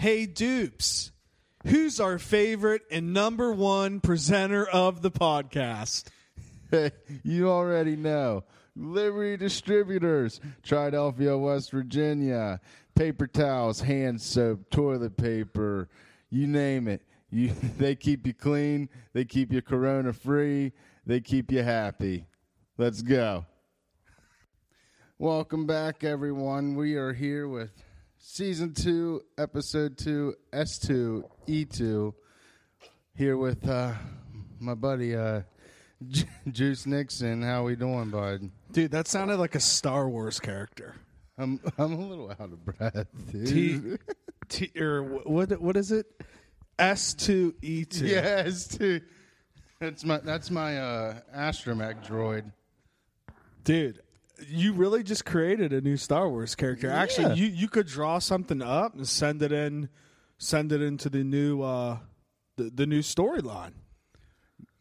Hey, dupes, who's our favorite and number one presenter of the podcast? you already know. Liberty Distributors, Triadelphia, West Virginia. Paper towels, hand soap, toilet paper, you name it. You, they keep you clean. They keep you corona free. They keep you happy. Let's go. Welcome back, everyone. We are here with season two, episode two, S2, E2. Here with uh, my buddy uh, Juice Nixon. How we doing, bud? Dude, that sounded like a Star Wars character. I'm I'm a little out of breath, dude. T, T or wh- what? What is it? S two E two. yes, dude. That's my that's my uh, astromech droid. dude. You really just created a new Star Wars character. Yeah. Actually, you you could draw something up and send it in, send it into the new uh, the, the new storyline.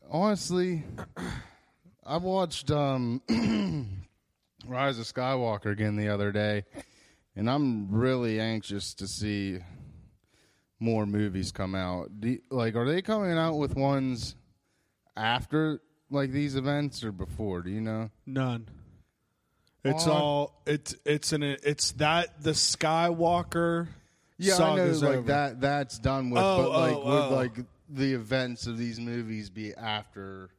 Honestly, I watched um, Rise of Skywalker again the other day, and I'm really anxious to see more movies come out. Do, like, are they coming out with ones after like these events or before? Do you know? None. It's Aw. all it's it's an it's that the Skywalker. Yeah, I know like over. that. That's done with, Oh, but like oh, would oh. like the events of these movies be after?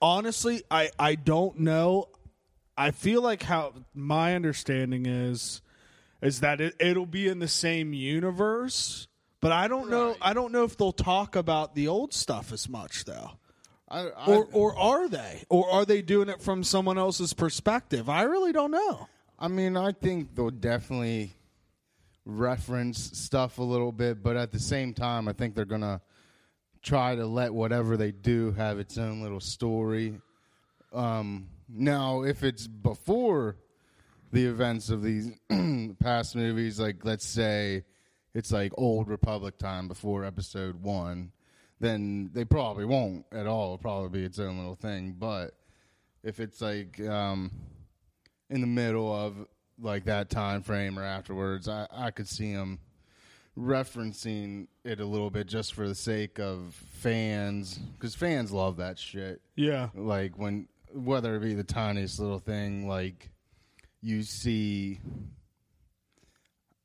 Honestly, I I don't know. I feel like how my understanding is is that it, it'll be in the same universe, but I don't know. I don't know if they'll talk about the old stuff as much though. I, I, Or or are they? Or are they doing it from someone else's perspective? I really don't know. I mean, I think they'll definitely reference stuff a little bit, but at the same time, I think they're gonna try to let whatever they do have its own little story. Um, now, if it's before the events of these past movies, like let's say it's like old Republic time before Episode One, then they probably won't at all. It'll probably be its own little thing. But if it's like um, in the middle of like that time frame or afterwards, I, I could see them referencing it a little bit just for the sake of fans, because fans love that shit. Yeah. Like when whether it be the tiniest little thing, like you see,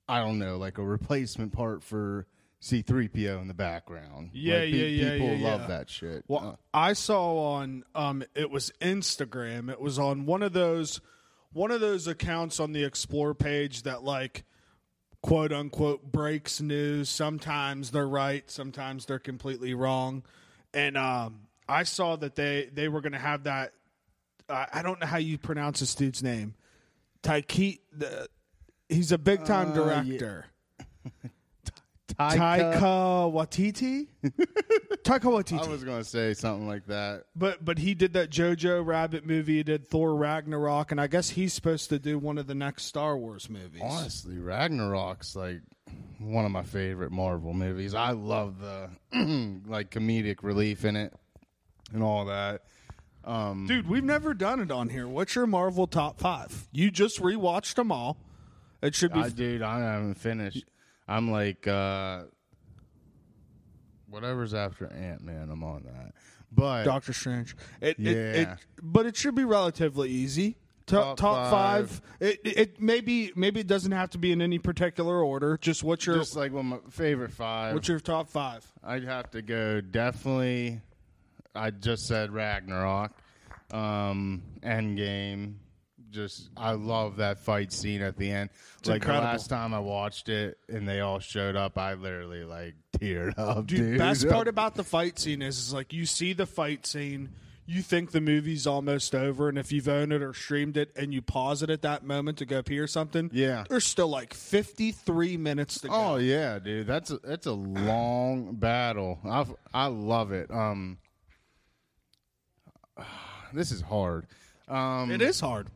I don't know, like a replacement part for C3PO in the background. Yeah, Like, yeah, pe- yeah, People yeah, love yeah. that shit. Well, Uh, I saw on um it was Instagram. It was on one of those one of those accounts on the explore page that like quote unquote breaks news. Sometimes they're right, sometimes they're completely wrong. And um I saw that they they were going to have that uh, I don't know how you pronounce this dude's name. Taiki the he's a big time Uh, yeah. director. Taika- Taika Waititi? Taika Waititi. I was gonna say something like that. But but he did that Jojo Rabbit movie. He did Thor Ragnarok, and I guess he's supposed to do one of the next Star Wars movies. Honestly, Ragnarok's like one of my favorite Marvel movies. I love the like comedic relief in it and all that. Um, Dude, we've never done it on here. What's your Marvel top five? You just rewatched them all. It should be I, dude, I haven't finished. I'm like, uh, whatever's after Ant Man, I'm on that. But Doctor Strange. It, it, it, Yeah. but it should be relatively easy. Top, Top top five. five. It, it, it maybe maybe it doesn't have to be in any particular order. Just what's your just like one of my favorite five, what's your top five? I'd have to go definitely. I just said Ragnarok, um, Endgame. Just I love that fight scene at the end. like incredible. the last time I watched it and they all showed up, I literally like teared up, Dude, dude. best part about the fight scene is, is like you see the fight scene, you think the movie's almost over, and if you've owned it or streamed it and you pause it at that moment to go pee or something, Yeah. there's still like 53 minutes to go. Oh yeah, dude. That's a, that's a long battle. I I love it. Um, this is hard. Um, It is hard.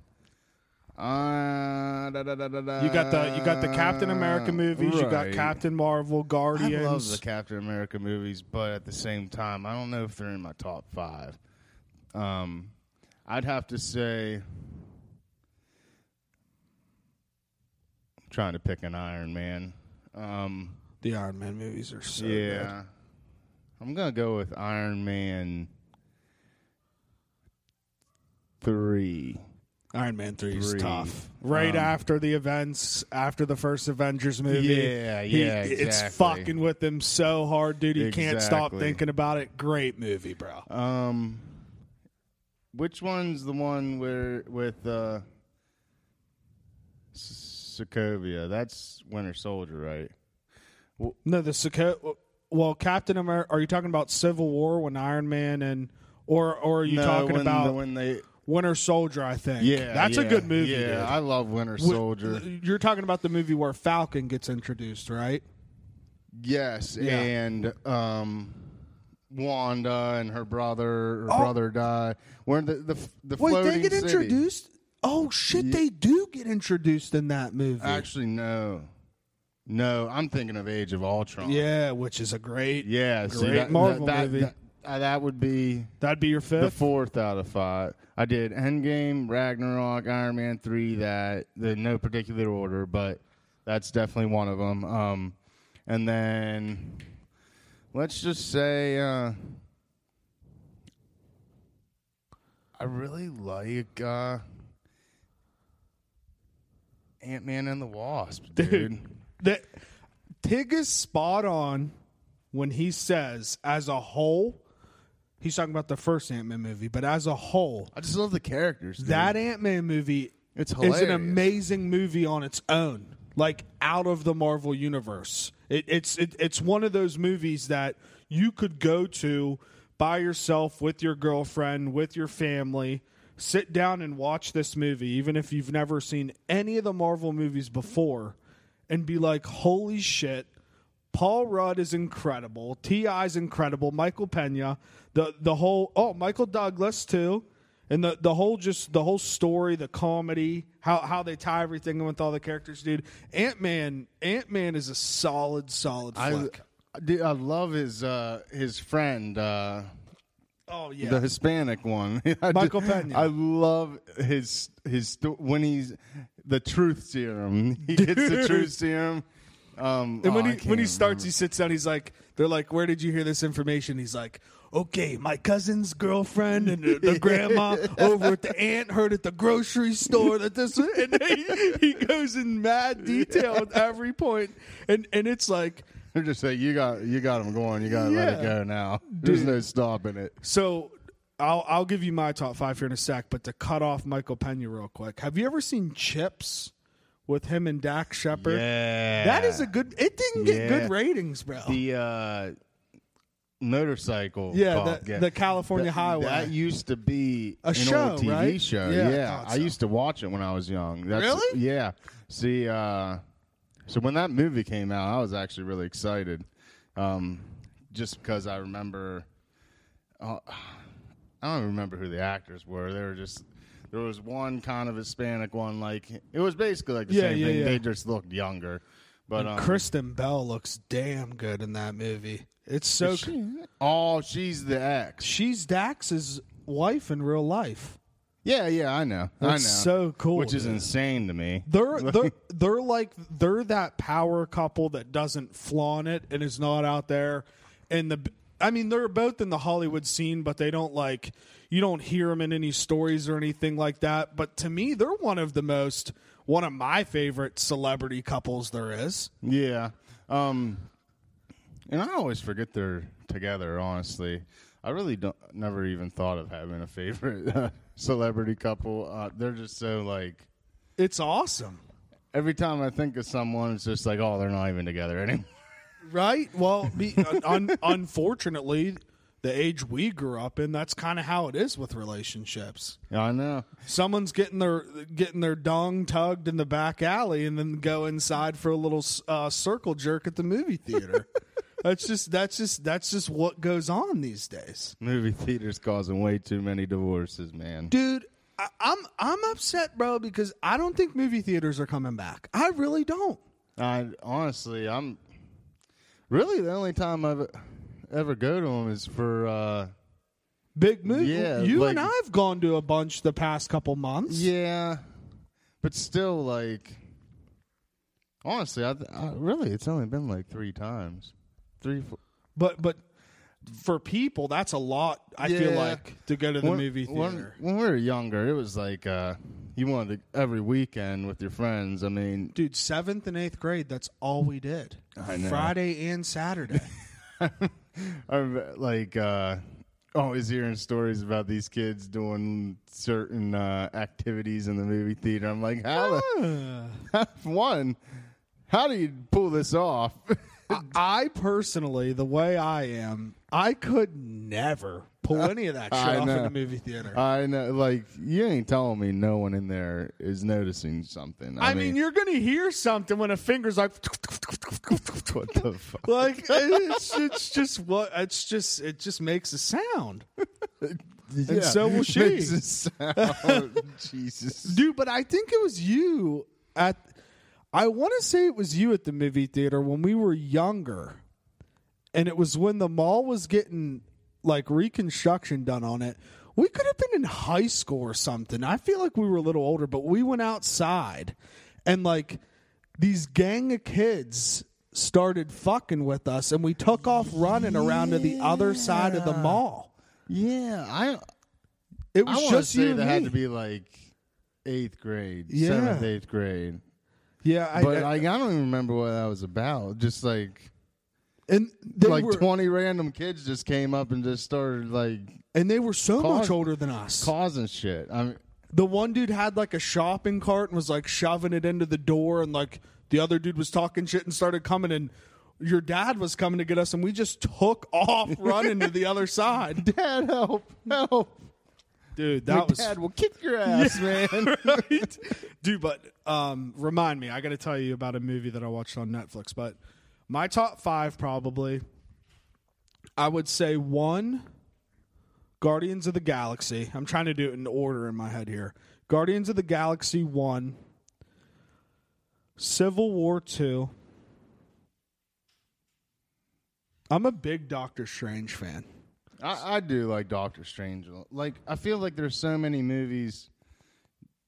Uh, da, da, da, da, da. You got the you got the Captain America movies, you got Captain Marvel, Guardians. I Guardians. love the Captain America movies, but at the same time, I don't know if they're in my top five. Um, I'd have to say, I'm trying to pick an Iron Man. Um, The Iron Man movies are so good. yeah. I'm gonna go with Iron Man three. Iron Man 3 is Three. tough. Right Um, after the events, after the first Avengers movie. Yeah, he- yeah, It's exactly. fucking with him so hard, dude. You can't stop Exactly. thinking about it. Great movie, bro. Um, which one's the one where with uh, S- Sokovia? That's Winter Soldier, right? No, the Soko- well, Captain America. Are you talking about Civil War when Iron Man and or or are you no, talking when about the, when they? Winter Soldier? I think. Yeah, that's a good movie. Yeah, dude. I love Winter Wi- Soldier. You're talking about the movie where Falcon gets introduced, right? Yes, Yeah. and um, Wanda and her brother, her Oh. brother died. Where the the the Wait, floating they get city. introduced. Oh shit, they do get introduced in that movie. Actually, no, no. I'm thinking of Age of Ultron. yeah, which is a great. yeah. see, Great that, Marvel that, movie. That, uh, that would be That'd be your fifth. the fourth out of five. I did Endgame, Ragnarok, Iron Man three. That the no particular order, but that's definitely one of them. Um, and then let's just say uh, I really like uh, Ant Man and the Wasp, dude. dude. That Tig is spot on when he says, as a whole, he's talking about the first Ant Man movie, but as a whole, I just love the characters. Dude. that Ant Man movie It's is hilarious. an amazing movie on its own, like out of the Marvel universe. It, it's it, it's one of those movies that you could go to by yourself with your girlfriend, with your family. Sit down and watch this movie, even if you've never seen any of the Marvel movies before, and be like, "Holy shit!" Paul Rudd is incredible. T.I. is incredible. Michael Pena, the the whole oh Michael Douglas too, and the the whole just the whole story, the comedy, how how they tie everything in with all the characters, dude. Ant Man, Ant Man is a solid, solid I, flick. dude, I love his uh, his friend. Uh, oh yeah, the Hispanic one. I Michael just- Pena. I love his his when he's the truth serum. He gets the truth serum. Um, And when oh, he when he starts, remember. he sits down. He's like, "They're like, where did you hear this information?" He's like, "Okay, my cousin's girlfriend and the, the grandma over at the aunt heard at the grocery store that this." And he, he goes in mad detail at every point, and and it's like, they're just saying you got you got him going. You got to let it go now. There's Dude. no stopping it. so. I'll I'll give you my top five here in a sec, but to cut off Michael Pena real quick, have you ever seen Chips with him and Dax Shepard? Yeah, That is a good. It didn't get Yeah. good ratings, bro. the uh, motorcycle. Yeah, the- the California That- Highway. That used to be A an show, old TV right? show. Yeah, I Yeah, I so. used to watch it when I was young. That's, Really? Yeah. See, uh, so when that movie came out, I was actually really excited, um, just because I remember. Uh, I don't remember who the actors were. They were just. There was one kind of Hispanic one, like it was basically like the Yeah, same yeah, thing. yeah. They just looked younger, but um, Kristen Bell looks damn good in that movie. It's so Oh, she's the ex. she's Dax's wife in real life. Yeah, yeah, I know. I know. So cool, Which is dude. insane to me. They're they're they're like they're that power couple that doesn't flaunt it and is not out there. And the I mean they're both in the Hollywood scene, but they don't like you don't hear them in any stories or anything like that. But to me, they're one of the most one of my favorite celebrity couples there is. Yeah. Um and I always forget they're together, honestly. I really don't never even thought of having a favorite uh, celebrity couple. Uh, they're just so like It's awesome. every time I think of someone it's just like, "Oh, they're not even together anymore." Right. Well, be, un, unfortunately, the age we grew up in, that's kind of how it is with relationships. Yeah, I know. Someone's getting their getting their dong tugged in the back alley, and then go inside for a little uh, circle jerk at the movie theater. that's just that's just that's just what goes on these days, Movie theaters causing way too many divorces, man. dude. I, I'm I'm upset, bro, because I don't think movie theaters are coming back. I really don't. I honestly, I'm really the only time I've ever go to them is for uh Big movie. Yeah, you like- and I've gone to a bunch the past couple months. yeah, but still like Honestly, I, I really it's only been like three times, three. Four. But but for people, that's a lot. I feel like to go to the when, movie when- theater. When, we were younger, it was like uh, you wanted to, every weekend with your friends. I mean, Dude, seventh and eighth grade, that's all we did. I know. Friday and Saturday. I'm like uh, always hearing stories about these kids doing certain uh, activities in the movie theater. I'm like, how the one? How do you pull this off? I personally, the way I am, I could never pull any of that shit I off in a movie theater. I know, like you ain't telling me no one in there is noticing something. I, I mean, you're gonna hear something when a finger's like, what the fuck? like it's it's just what it's just it just makes a sound, Yeah, so will she. makes it sound- Jesus. dude. But I think it was you at. I want to say it was you at the movie theater when we were younger, and it was when the mall was getting like reconstruction done on it. We could have been in high school or something. I feel like we were a little older, but we went outside and like these gang of kids started fucking with us and we took off running around to the other side of the mall. Yeah, I It was to just say you that had to be like eighth grade, Yeah. seventh, eighth grade. yeah, I, But I- like, I don't even remember what that was about. Just like and like were twenty random kids just came up and just started like and they were so Cause- much older than us. causing shit. I mean, The one dude had like a shopping cart and was like shoving it into the door, and like the other dude was talking shit and started coming. And your dad was coming to get us, and we just took off running to the other side. Dad, help, help! Dude, My that was dad will kick your ass, man. right, dude. But um, remind me, I got to tell you about a movie that I watched on Netflix. But my top five probably, I would say one. Guardians of the Galaxy. I'm trying to do it in order in my head here. Guardians of the Galaxy 1. Civil War 2. I'm a big Doctor Strange fan. I, I do like Doctor Strange. Like, I feel like there's so many movies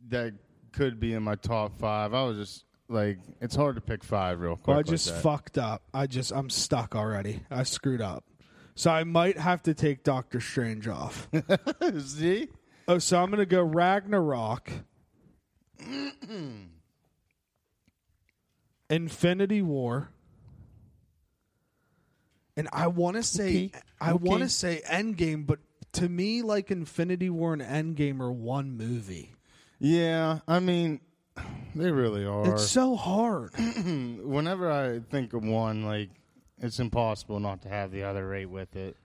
that could be in my top five. I was just like, it's hard to pick five real quick. Well, I like just that. fucked up. I just I'm stuck already. I screwed up. So I might have to take Doctor Strange off. See? oh, so I'm gonna go Ragnarok. Infinity War. And I want to say Okay. I Okay. want to say Endgame, but to me like Infinity War and Endgame are one movie. Yeah, I mean, they really are. It's so hard. Whenever I think of one, like, it's impossible not to have the other right with it.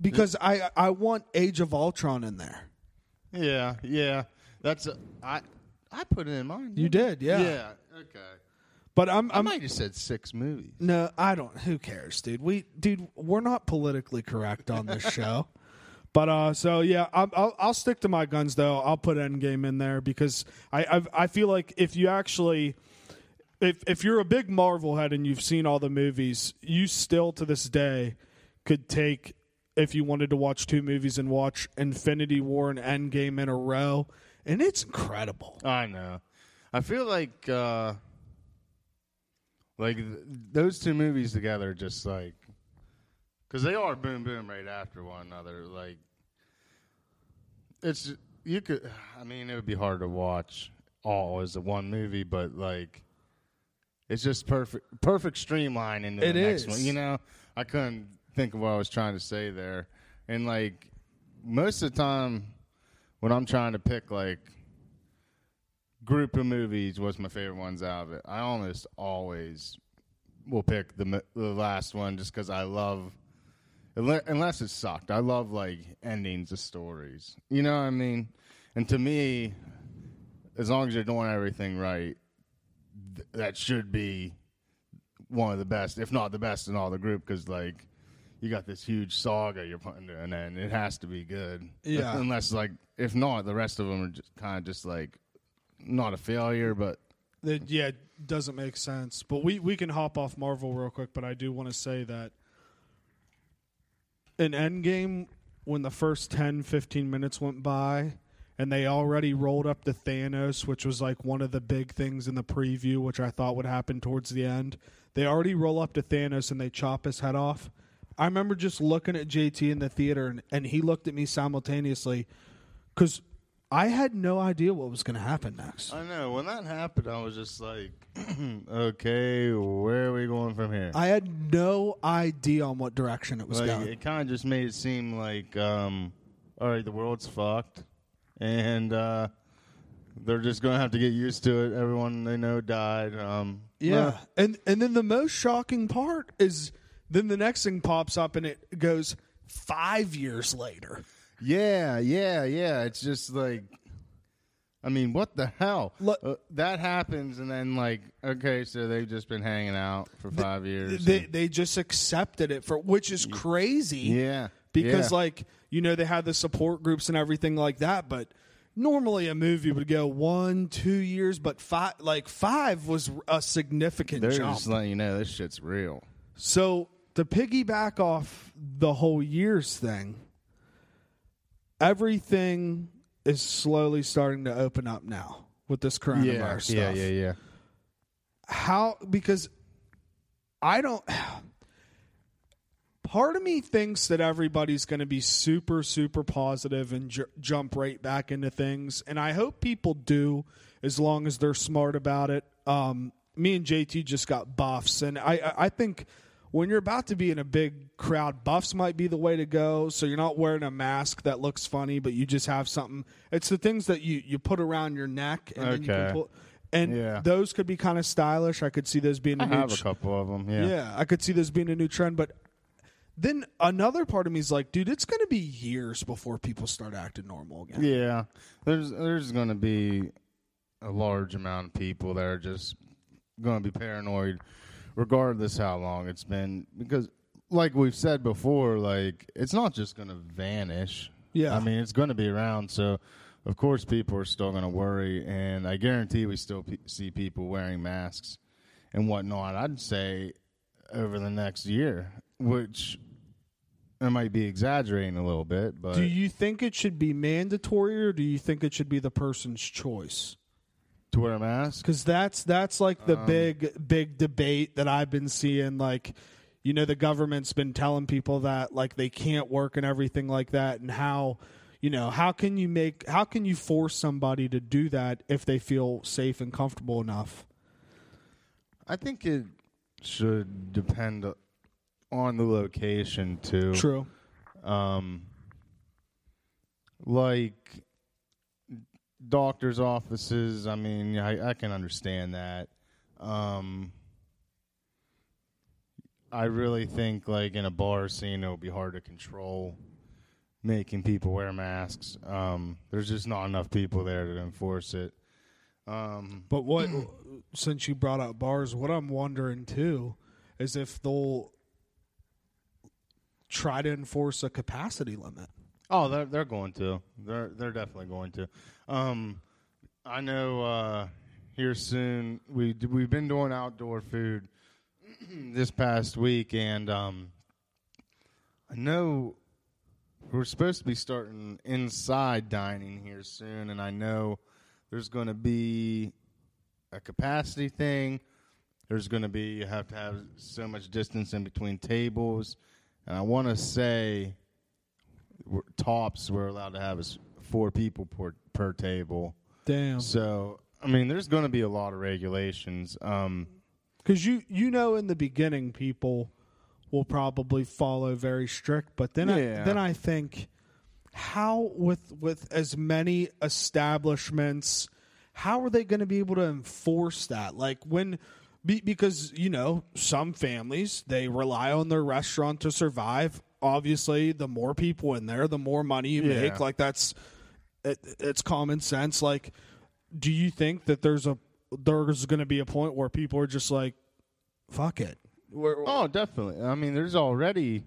because I I want Age of Ultron in there. Yeah, yeah. That's a, I. I put it in mine. You didn't yeah. Yeah. Okay. But I'm I I'm might have said six movies. No, I don't. Who cares, dude? We, dude, we're not politically correct on this show. But uh, so yeah, I'm, I'll I'll stick to my guns though. I'll put Endgame in there because I I've, I feel like if you actually. If if you're a big Marvel head and you've seen all the movies, you still to this day could take if you wanted to watch two movies and watch Infinity War and Endgame in a row, and it's incredible. I know. I feel like uh like th- those two movies together just like cuz they are boom boom right after one another like it's you could I mean it would be hard to watch all as a one movie but like it's just perfect perfect streamline into It the next is. one you know I couldn't think of what I was trying to say there and like most of the time when I'm trying to pick like group of movies what's my favorite ones out of it. I almost always will pick the the last one just because I love, unless it sucked. I love like endings of stories. You know what I mean? And to me, as long as you're doing everything right, th- that should be one of the best, if not the best in all the group. Because like. You got this huge saga you're putting to an end. It has to be good. Yeah. Unless, like, if not, the rest of them are just kind of just like not a failure, but yeah, it doesn't make sense. But we we can hop off Marvel real quick. But I do want to say that in Endgame, when the first 10, 15 minutes went by, and they already rolled up to Thanos, which was like one of the big things in the preview, which I thought would happen towards the end. They already roll up to Thanos and they chop his head off. I remember just looking at JT in the theater, and, and he looked at me simultaneously because I had no idea what was going to happen next. I know when that happened, I was just like, okay, where are we going from here? I had no idea on what direction it was like, going. it kind of just made it seem like, um, all right, the world's fucked, and uh, they're just gonna have to get used to it. Everyone they know died. Um, Yeah, well, and and then the most shocking part is then the next thing pops up and it goes five years later. Yeah, yeah, yeah. It's just like, I mean, what the hell? Look- uh, that happens, and then like, okay, so they've just been hanging out for five years. They and- they just accepted it for which is crazy. yeah, because yeah. like you know they had the support groups and everything like that, but normally a movie would go one two years, but five like five was a significant they're jump. just letting you know this shit's real. So to piggyback off the whole years thing, everything is slowly starting to open up now with this coronavirus Yeah, stuff. yeah, yeah, yeah. How because I don't part of me thinks that everybody's going to be super super positive and ju- jump right back into things and I hope people do as long as they're smart about it. Um me and JT just got buffs and I I, I think when you're about to be in a big crowd, buffs might be the way to go. So you're not wearing a mask that looks funny, but you just have something. It's the things that you, you put around your neck and then you can Okay. pull. And Yeah. those could be kind of stylish. I could see those being a I new have a couple of them. yeah. yeah. I could see this being a new trend, but then another part of me is like, dude, it's going to be years before people start acting normal again. Yeah, there's there's going to be a large amount of people that are just going to be paranoid, regardless how long it's been. Because, like we've said before, like it's not just going to vanish. Yeah. I mean it's going to be around. So, of course, people are still going to worry, and I guarantee we still pe- see people wearing masks and whatnot. I'd say over the next year, which. I might be exaggerating a little bit, but Do you think it should be mandatory or do you think it should be the person's choice? To wear a mask, because that's that's like the Um, big big debate that I've been seeing. Like, you know, the government's been telling people that like they can't work and everything like that, and how you know how can you make how can you force somebody to do that if they feel safe and comfortable enough? I think it should depend on the location too. True. Um, like doctors' offices. I mean, I, I can understand that. Um, I really think, like in a bar scene, it would be hard to control making people wear masks. Um, there's just not enough people there to enforce it. Um, But what since you brought up bars, what I'm wondering too is if they'll try to enforce a capacity limit. Oh, they're they're going to. They're they're definitely going to. Um, I know uh, here soon we we've been doing outdoor food this past week, and um, I know we're supposed to be starting inside dining here soon, and I know there's going to be a capacity thing. There's going to be you have to have so much distance in between tables, and I want to say tops we're allowed to have is four people per per table. Damn. So I mean, there's going to be a lot of regulations. Um, Because you you know in the beginning people will probably follow very strict, but then I, then I think how with with as many establishments, how are they going to be able to enforce that? Like when be, because you know some families they rely on their restaurant to survive. Obviously, the more people in there, the more money you Yeah. make. Like that's it, it's common sense. Like, do you think that there's a there's going to be a point where people are just like, "Fuck it." We're- oh, definitely. I mean, there's already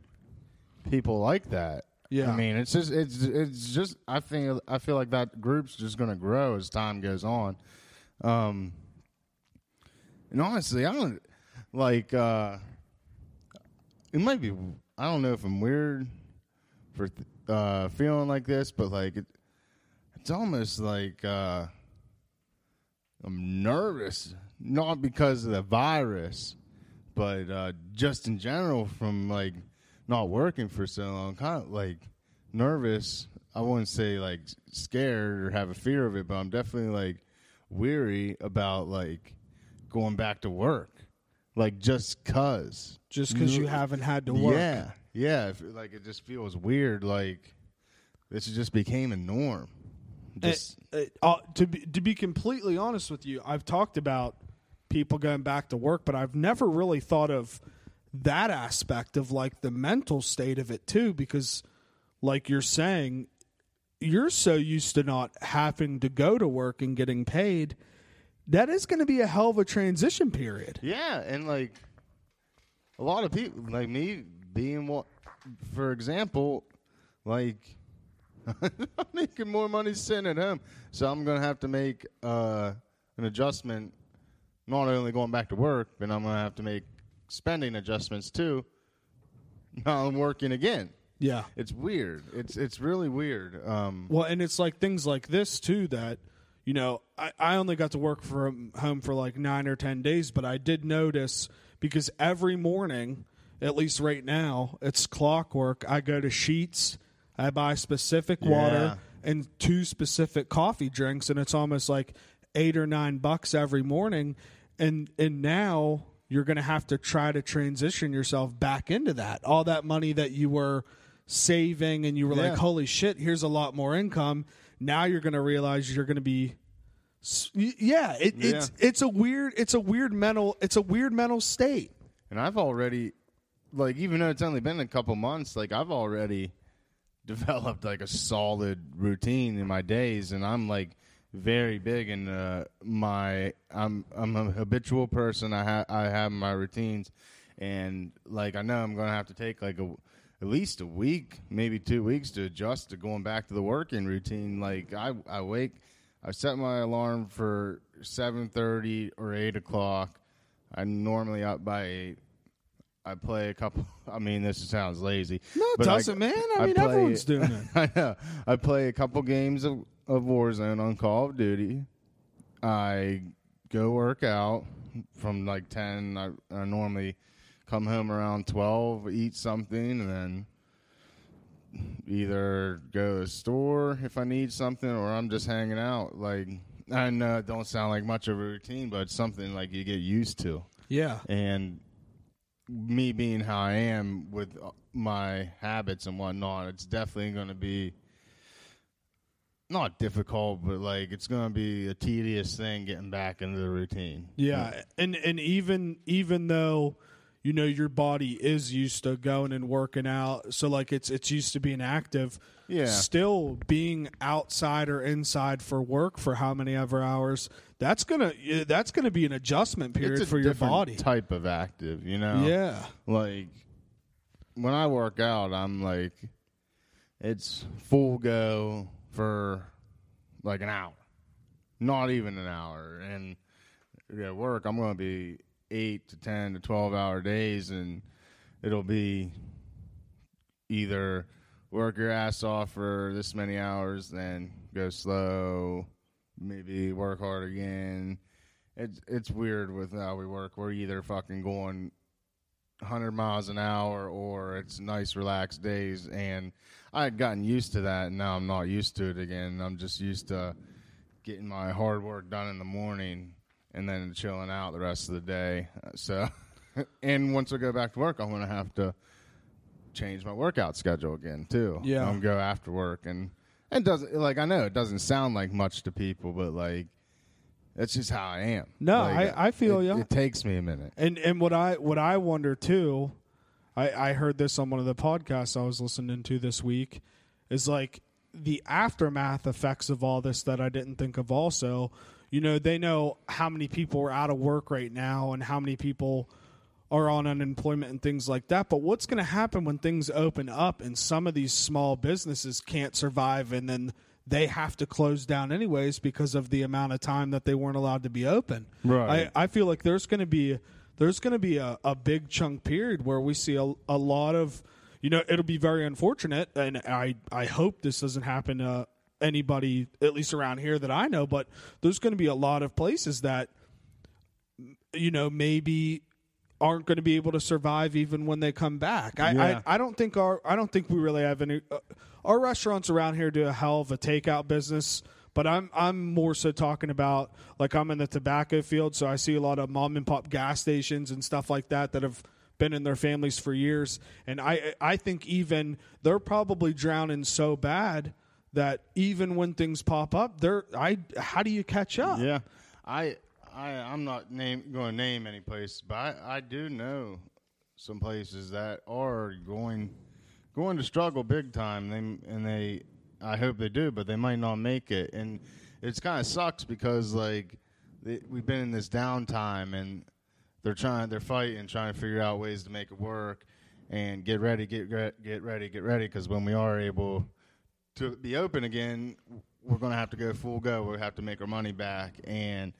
people like that. Yeah. I mean, it's just it's it's just I think I feel like that group's just going to grow as time goes on. Um, and honestly, I don't like. uh It might be. I don't know if I'm weird for uh feeling like this, but like, it, I it's almost like uh, I'm nervous, not because of the virus, but uh, just in general from like not working for so long. Kind of like nervous. I wouldn't say like scared or have a fear of it, but I'm definitely like weary about like going back to work, like just cause. Just because you haven't had to work. Yeah, yeah. If, like it just feels weird. Like this just became a norm. Just Uh, uh, to be to be completely honest with you, I've talked about people going back to work, but I've never really thought of that aspect of like the mental state of it too, because like you're saying, you're so used to not having to go to work and getting paid. That is going to be a hell of a transition period. yeah, and like a lot of people, like me, being what, for example, like I'm making more money sitting at home, so I'm gonna have to make uh, an adjustment. Not only going back to work, but I'm gonna have to make spending adjustments too. Now I'm working again. Yeah. It's weird. It's it's really weird. Um, Well, and it's like things like this too that you know I, I only got to work from home for like nine or ten days, but I did notice because every morning, at least right now, it's clockwork. I go to Sheetz, I buy specific water and two specific coffee drinks, and it's almost like eight or nine bucks every morning. And and now you're going to have to try to transition yourself back into that. All that money that you were saving and you were Yeah. like, holy shit, here's a lot more income. Now you're going to realize you're going to be yeah, it, it's it's a weird it's a weird mental it's a weird mental state. And I've already, like, even though it's only been a couple months, like, I've already developed like a solid routine in my days, and I'm like very big in uh, my. I'm I'm a habitual person. I have I have my routines, and like I know I'm gonna have to take like a at least a week, maybe two weeks to adjust to going back to the working routine. Like I I wake. I set my alarm for seven thirty or eight o'clock. I'm normally up by eight. I play a couple. I mean, this sounds lazy. No, it I- doesn't, man. I, mean, play- everyone's doing it. I know. I play a couple games of, of Warzone on Call of Duty. I go work out from like ten. I, I normally come home around twelve, eat something, and then either go to the store if I need something, or I'm just hanging out. Like I know it don't sound like much of a routine, but it's something like you get used to Yeah. and me being how I am with uh, my habits and whatnot, it's definitely going to be not difficult, but like it's going to be a tedious thing getting back into the routine. Yeah, and and even even though you know your body is used to going and working out, so like it's it's used to being active. Yeah. Still being outside or inside for work for how many ever hours, that's gonna that's gonna be an adjustment period for your body. type of active, you know. Yeah. like when I work out, I'm like, it's full go for like an hour, not even an hour. And at work, I'm going to be eight to 10 to 12 hour days, and it'll be either work your ass off for this many hours, then go slow, maybe work hard again. It's it's weird with how we work. We're either fucking going 100 miles an hour or it's nice relaxed days and i had gotten used to that and now i'm not used to it again i'm just used to getting my hard work done in the morning and then chilling out the rest of the day Uh, so and once i go back to work i'm going to have to change my workout schedule again too Yeah. i'm go after work and and doesn't like i know it doesn't sound like much to people but like that's just how i am No, Like, I- I feel it, it takes me a minute And and what I what I wonder too, I I heard this on one of the podcasts I was listening to this week, is like the aftermath effects of all this that I didn't think of. Also, you know, they know how many people are out of work right now and how many people are on unemployment and things like that. But what's going to happen when things open up and some of these small businesses can't survive and then they have to close down anyways because of the amount of time that they weren't allowed to be open. Right. I, I feel like there's going to be there's going to be a, a big chunk period where we see a, a lot of you know it'll be very unfortunate and I I hope this doesn't happen to anybody at least around here that I know, but there's going to be a lot of places that you know maybe aren't going to be able to survive even when they come back. I, Yeah. I I don't think our I don't think we really have any. Uh, our restaurants around here do a hell of a takeout business, but I'm I'm more so talking about like I'm in the tobacco field, so I see a lot of mom and pop gas stations and stuff like that that have been in their families for years, and I I think even they're probably drowning so bad that even when things pop up, they're I how do you catch up? Yeah, I, I, I'm not name going to name any places, but I, I do know some places that are going going to struggle big time. They and they, I hope they do, but they might not make it, and it's kind of sucks because like they, we've been in this downtime and they're trying, they're fighting, trying to figure out ways to make it work and get ready, get get ready, get ready, because when we are able to be open again, we're going to have to go full go. We'll have to make our money back. And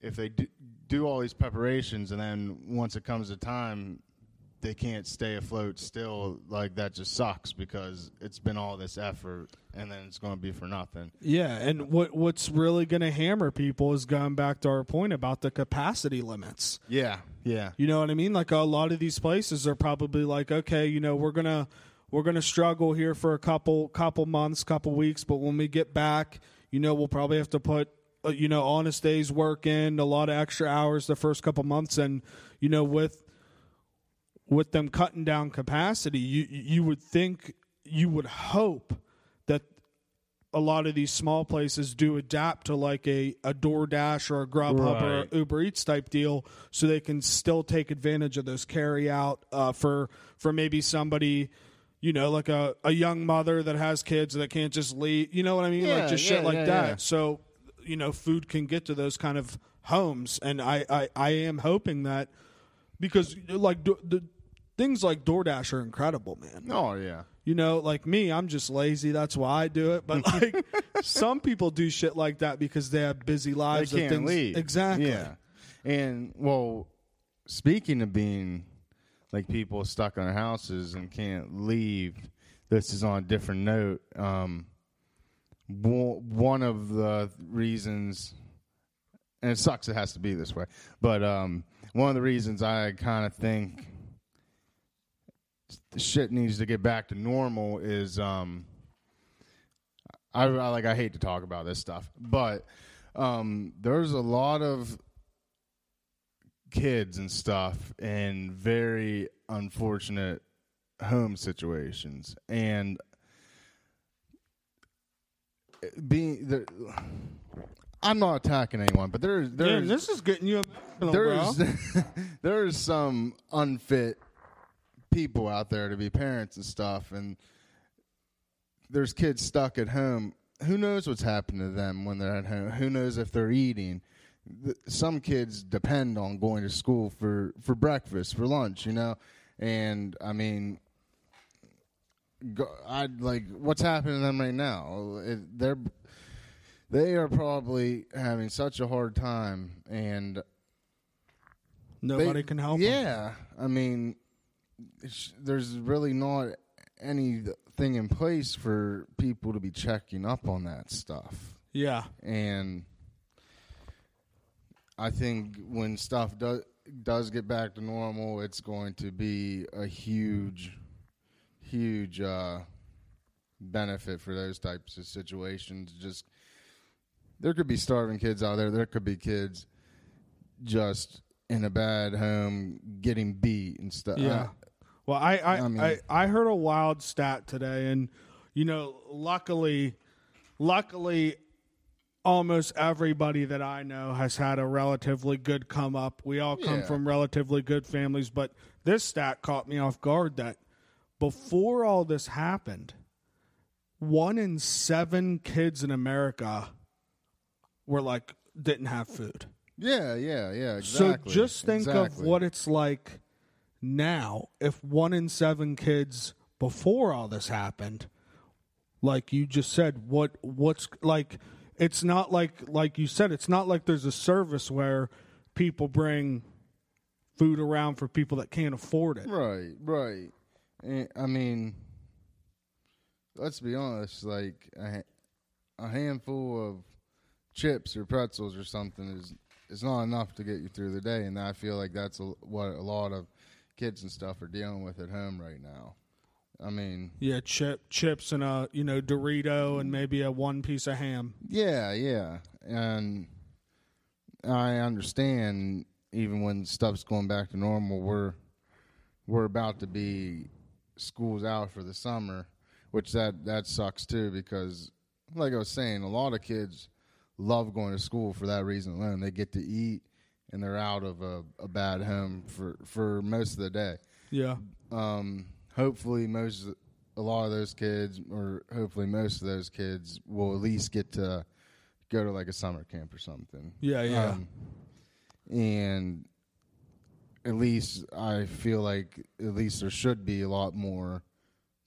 if they do, do all these preparations and then once it comes to time, they can't stay afloat still, like that just sucks because it's been all this effort and then it's going to be for nothing. Yeah, and what what's really going to hammer people is going back to our point about the capacity limits. Yeah, yeah. You know what I mean? Like a lot of these places are probably like, okay, you know, we're gonna we're gonna struggle here for a couple couple months, couple weeks, but when we get back, you know, we'll probably have to put uh, you know honest days work in, a lot of extra hours the first couple months, and you know with with them cutting down capacity, you you would think you would hope that a lot of these small places do adapt to like a, a DoorDash or a Grubhub or Right. a Uber Eats type deal, so they can still take advantage of those carry out uh, for for maybe somebody, you know, like a, a young mother that has kids that can't just leave. You know what I mean? Yeah, like just yeah, shit like yeah, that. So you know, food can get to those kind of homes, and I I, I am hoping that because like do, the things like DoorDash are incredible, man. Oh, yeah. You know, like me, I'm just lazy. That's why I do it. But like some people do shit like that because they have busy lives. They can't things. leave. Exactly. Yeah. And, well, speaking of being like people stuck in their houses and can't leave, this is on a different note. Um, one of the reasons, and it sucks it has to be this way, but um, one of the reasons I kind of think shit needs to get back to normal is um, I, I like I hate to talk about this stuff, but um, there's a lot of kids and stuff in very unfortunate home situations. And being the I'm not attacking anyone, but there's there's this is getting you there's there's some unfit people out there to be parents and stuff and there's kids stuck at home. Who knows what's happened to them when they're at home? Who knows if they're eating some kids depend on going to school for for breakfast for lunch you know? And i mean go, i like what's happening to them right now? It, they're they are probably having such a hard time and Nobody they- can help Yeah, I mean, there's really not anything in place for people to be checking up on that stuff, Yeah. and I think when stuff does does get back to normal, it's going to be a huge, huge uh, benefit for those types of situations. Just there could be starving kids out there. There could be kids just in a bad home getting beat and stuff. Yeah. Well, I I, I, I I, heard a wild stat today, and you know, luckily, luckily, almost everybody that I know has had a relatively good come up. We all come Yeah. from relatively good families, but this stat caught me off guard. That before all this happened, one in seven kids in America were like didn't have food. yeah, yeah, yeah. Exactly. So just think exactly. of what it's like now if one in seven kids before all this happened, like you just said, what what's like it's not like like you said, it's not like there's a service where people bring food around for people that can't afford it. Right, right. And, I mean, let's be honest. Like, a handful of chips or pretzels or something is is not enough to get you through the day, and I feel like that's a, what a lot of kids and stuff are dealing with at home right now. I mean, Yeah, chip chips and a you know Dorito and maybe a one piece of ham. yeah, yeah, and I understand even when stuff's going back to normal, we're we're about to be schools out for the summer, which that that sucks too because, like I was saying, a lot of kids love going to school for that reason alone. They get to eat and they're out of a, a bad home for for most of the day. Yeah, Um, hopefully, most a lot of those kids, or hopefully most of those kids, will at least get to go to like a summer camp or something. yeah, yeah. Um, and at least I feel like at least there should be a lot more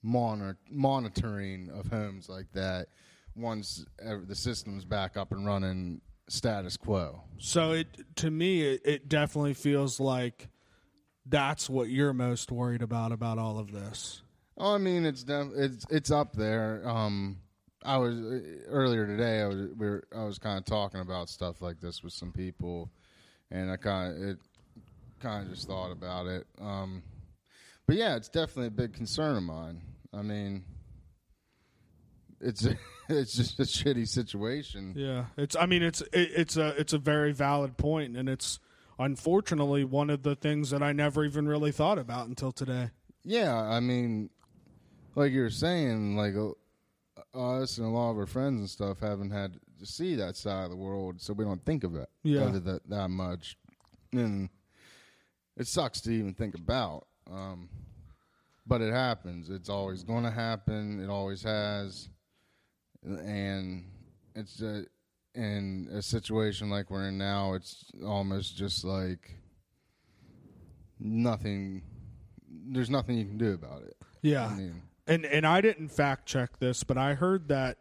monitor, monitoring of homes like that once the system's back up and running status quo. So it to me it, it definitely feels like that's what you're most worried about about all of this. Oh, I mean, it's def- it's it's up there. Um, I was earlier today. I was we were, I was kind of talking about stuff like this with some people, and I kind of it kind of just thought about it. Um, but yeah, it's definitely a big concern of mine. I mean, it's it's just a shitty situation. Yeah, it's. I mean, it's it, it's a it's a very valid point, and it's unfortunately one of the things that I never even really thought about until today. Yeah, I mean, like you were saying, like uh, us and a lot of our friends and stuff haven't had to see that side of the world, so we don't think of it Yeah. that that much, and it sucks to even think about. Um, but it happens. It's always going to happen. It always has, and it's a, in a situation like we're in now. It's almost just like nothing. There's nothing you can do about it. Yeah, I mean, and and I didn't fact check this, but I heard that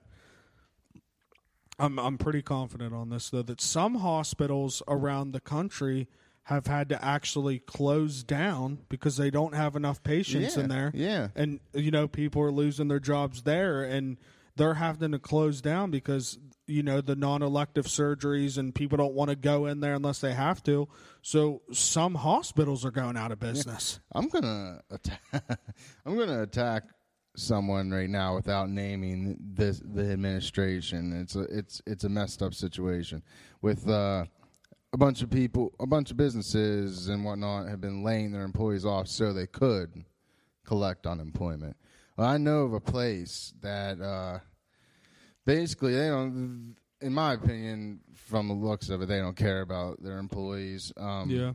I'm I'm pretty confident on this though that some hospitals around the country have had to actually close down because they don't have enough patients in there. yeah. And you know, people are losing their jobs there and they're having to close down because you know the non-elective surgeries and people don't want to go in there unless they have to. So some hospitals are going out of business. I'm gonna attack. I'm gonna attack someone right now without naming this the administration. It's a it's it's a messed up situation with uh, a bunch of people, a bunch of businesses and whatnot have been laying their employees off so they could collect unemployment. Well, I know of a place that uh, basically they don't. In my opinion, from the looks of it, they don't care about their employees. Um, Yeah.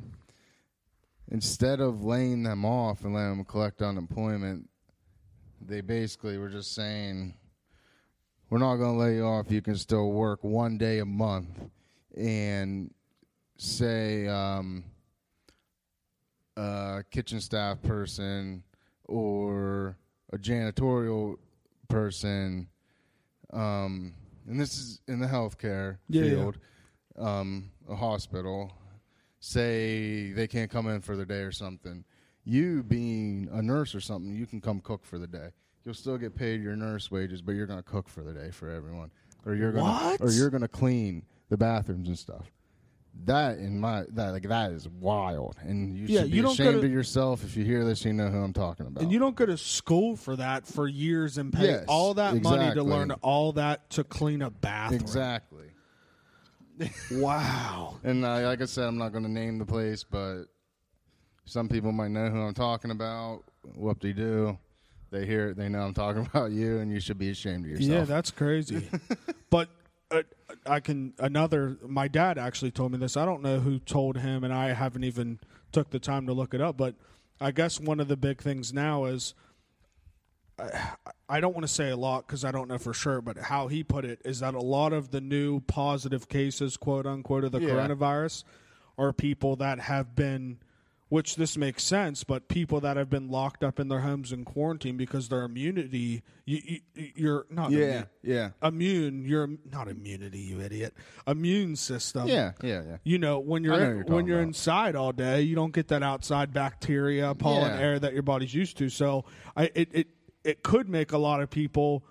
instead of laying them off and letting them collect unemployment, they basically were just saying, "We're not going to lay you off. You can still work one day a month." And say um, a kitchen staff person or a janitorial person, um, and this is in the healthcare Yeah, yeah. field, Um, a hospital, say they can't come in for the day or something. You being a nurse or something, you can come cook for the day. You'll still get paid your nurse wages, but you're going to cook for the day for everyone, or you're What? to or you're going to clean the bathrooms and stuff. That in my that like that is wild, and you Yeah, should be you don't ashamed gotta- of yourself if you hear this. You know who I'm talking about. And you don't go to school for that for years and pay Yes, all that money to learn all that to clean a bathroom. exactly. Wow. And uh, like I said, I'm not going to name the place, but some people might know who I'm talking about. Whoop de do. They hear it, they know I'm talking about you, and you should be ashamed of yourself. Yeah, that's crazy. but Uh, I can another. My dad actually told me this. I don't know who told him, and I haven't even took the time to look it up. But I guess one of the big things now is. I, I don't want to say a lot because I don't know for sure, but how he put it is that a lot of the new positive cases, quote unquote, of the Yeah. coronavirus are people that have been, which this makes sense, but people that have been locked up in their homes in quarantine because their immunity, you, you, you're not yeah, immune, yeah, immune your not immunity you idiot immune system yeah, yeah, yeah. you know when you're, know in- you're when you're about. inside all day you don't get that outside bacteria pollen Yeah. air that your body's used to so i it, it it could make a lot of people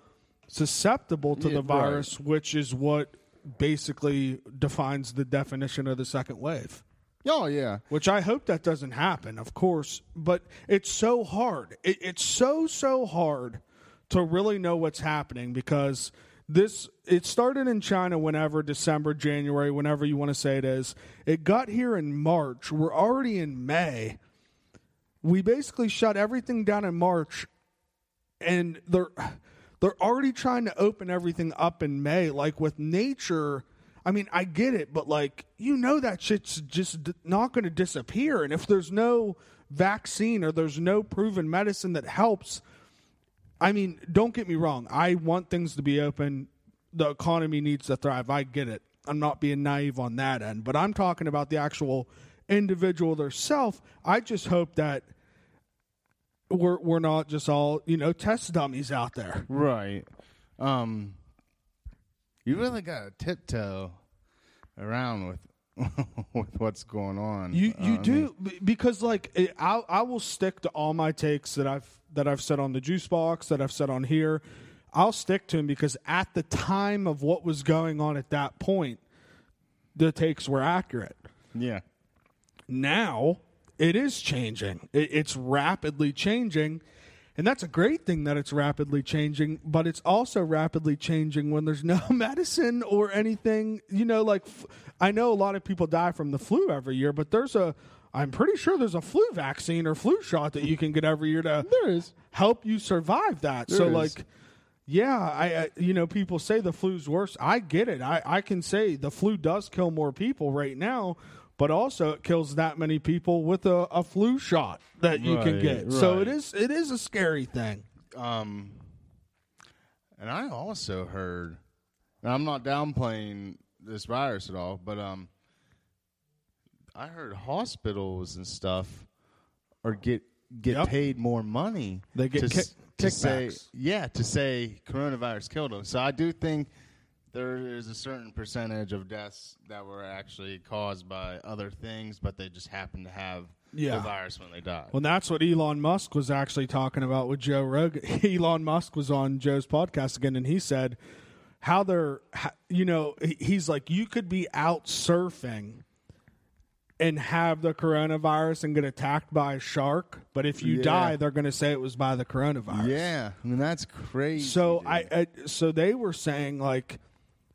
susceptible to Yeah, the right. virus, which is what basically defines the definition of the second wave. Oh yeah, Which I hope that doesn't happen, of course. But it's so hard. It, it's so so hard to really know what's happening because this it started in China whenever December, January, whenever you want to say it is. It got here in March. We're already in May. We basically shut everything down in March and they're they're already trying to open everything up in May. Like with nature, I mean, I get it, but like you know that shit's just d- not going to disappear. And if there's no vaccine or there's no proven medicine that helps, I mean, don't get me wrong. I want things to be open. The economy needs to thrive. I get it. I'm not being naive on that end, but I'm talking about the actual individual theirself. I just hope that we're we're not just all you know test dummies out there. right. Um, you really got to tiptoe around with with what's going on. You you uh, mean, do because like it- I I will stick to all my takes that I've that I've said on the juice box that I've said on here. I'll stick to them because at the time of what was going on at that point, the takes were accurate. yeah. Now it is changing. It, it's rapidly changing. And that's a great thing that it's rapidly changing, but it's also rapidly changing when there's no medicine or anything. You know, like f- I know a lot of people die from the flu every year, but there's a, I'm pretty sure there's a flu vaccine or flu shot that you can get every year to There is. help you survive that. so is. like yeah, I, I you know people say the flu's worse. I get it. I I can say the flu does kill more people right now, but also it kills that many people with a, a flu shot that you can Right, get. So right. it is it is a scary thing. Um, and I also heard, and I'm not downplaying this virus at all, but um, I heard hospitals and stuff are get get Yep. paid more money. They get to, kick- to say kickbacks. yeah to say coronavirus killed them. So I do think there is a certain percentage of deaths that were actually caused by other things, but they just happened to have Yeah. the virus when they died. Well, that's what Elon Musk was actually talking about with Joe Rogan. Elon Musk was on Joe's podcast again, and he said how they're, you know, he's like, you could be out surfing and have the coronavirus and get attacked by a shark, but if you Yeah. die, they're going to say it was by the coronavirus. yeah, I mean that's crazy. So dude. I, I, so they were saying like,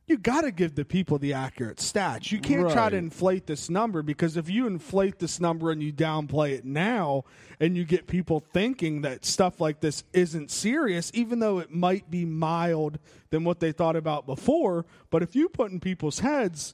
you got to give the people the accurate stats. You can't try to inflate this number because if you inflate this number and you downplay it now, and you get people thinking that stuff like this isn't serious, even though it might be mild than what they thought about before. But if you put in people's heads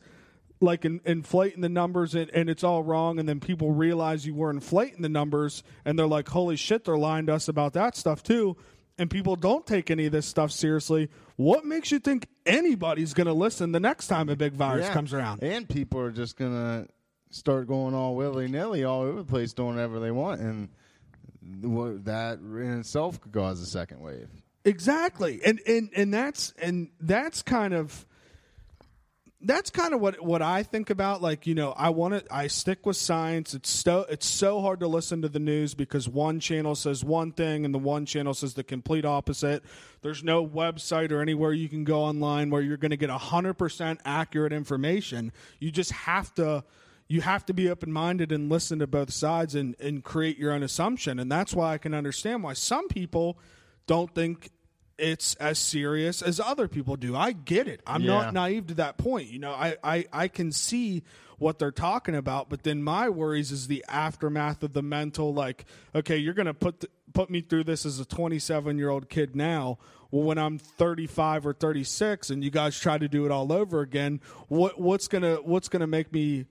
like in, inflating the numbers and, and it's all wrong and then people realize you were inflating the numbers and they're like holy shit they're lying to us about that stuff too and people don't take any of this stuff seriously what makes you think anybody's going to listen the next time a big virus Yeah. comes around and people are just gonna start going all willy nilly all over the place, doing whatever they want, and what that in itself could cause a second wave. Exactly. And and and that's and that's kind of that's kind of what what I think about like, you know, I want to I stick with science. It's so it's so hard to listen to the news because one channel says one thing and the one channel says the complete opposite. There's no website or anywhere you can go online where you're going to get 100% accurate information. You just have to you have to be open minded and listen to both sides and, and create your own assumption. And that's why I can understand why some people don't think it's as serious as other people do. I get it. I'm Yeah. not naive to that point. You know, I, I, I can see what they're talking about, but then my worries is the aftermath of the mental like, okay, you're gonna put the, put me through this as a 27 year old kid now. Well, when I'm 35 or 36, and you guys try to do it all over again, what what's gonna what's gonna make me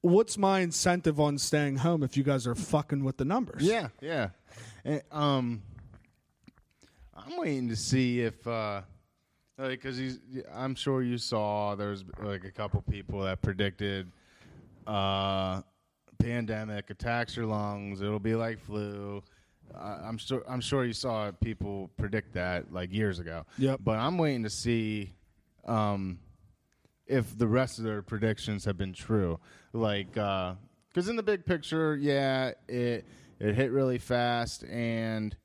what's my incentive on staying home if you guys are fucking with the numbers? Yeah, yeah. And, um, I'm waiting to see if, uh, because he's. I'm sure you saw there's like a couple people that predicted, uh, pandemic attacks your lungs. It'll be like flu. Uh, I'm sure. I'm sure you saw people predict that like years ago. Yep. But I'm waiting to see, um, if the rest of their predictions have been true. Like, because in the big picture, yeah, it it hit really fast, and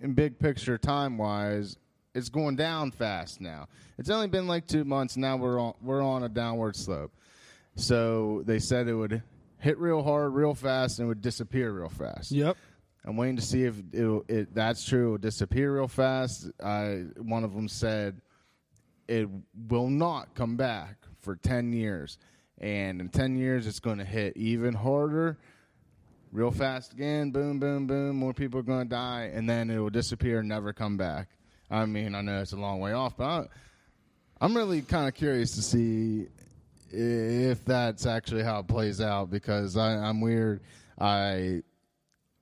in big picture time wise, it's going down fast now. It's only been like two months. Now we're on we're on a downward slope. So they said it would hit real hard, real fast, and it would disappear real fast. Yep. I'm waiting to see if it, it that's true. It will disappear real fast. I one of them said it will not come back for ten years, and in ten years it's going to hit even harder, real fast again. Boom, boom, boom. More people are going to die, and then it will disappear and never come back. I mean, I know it's a long way off, but I, I'm really kind of curious to see if that's actually how it plays out because I, I'm weird. I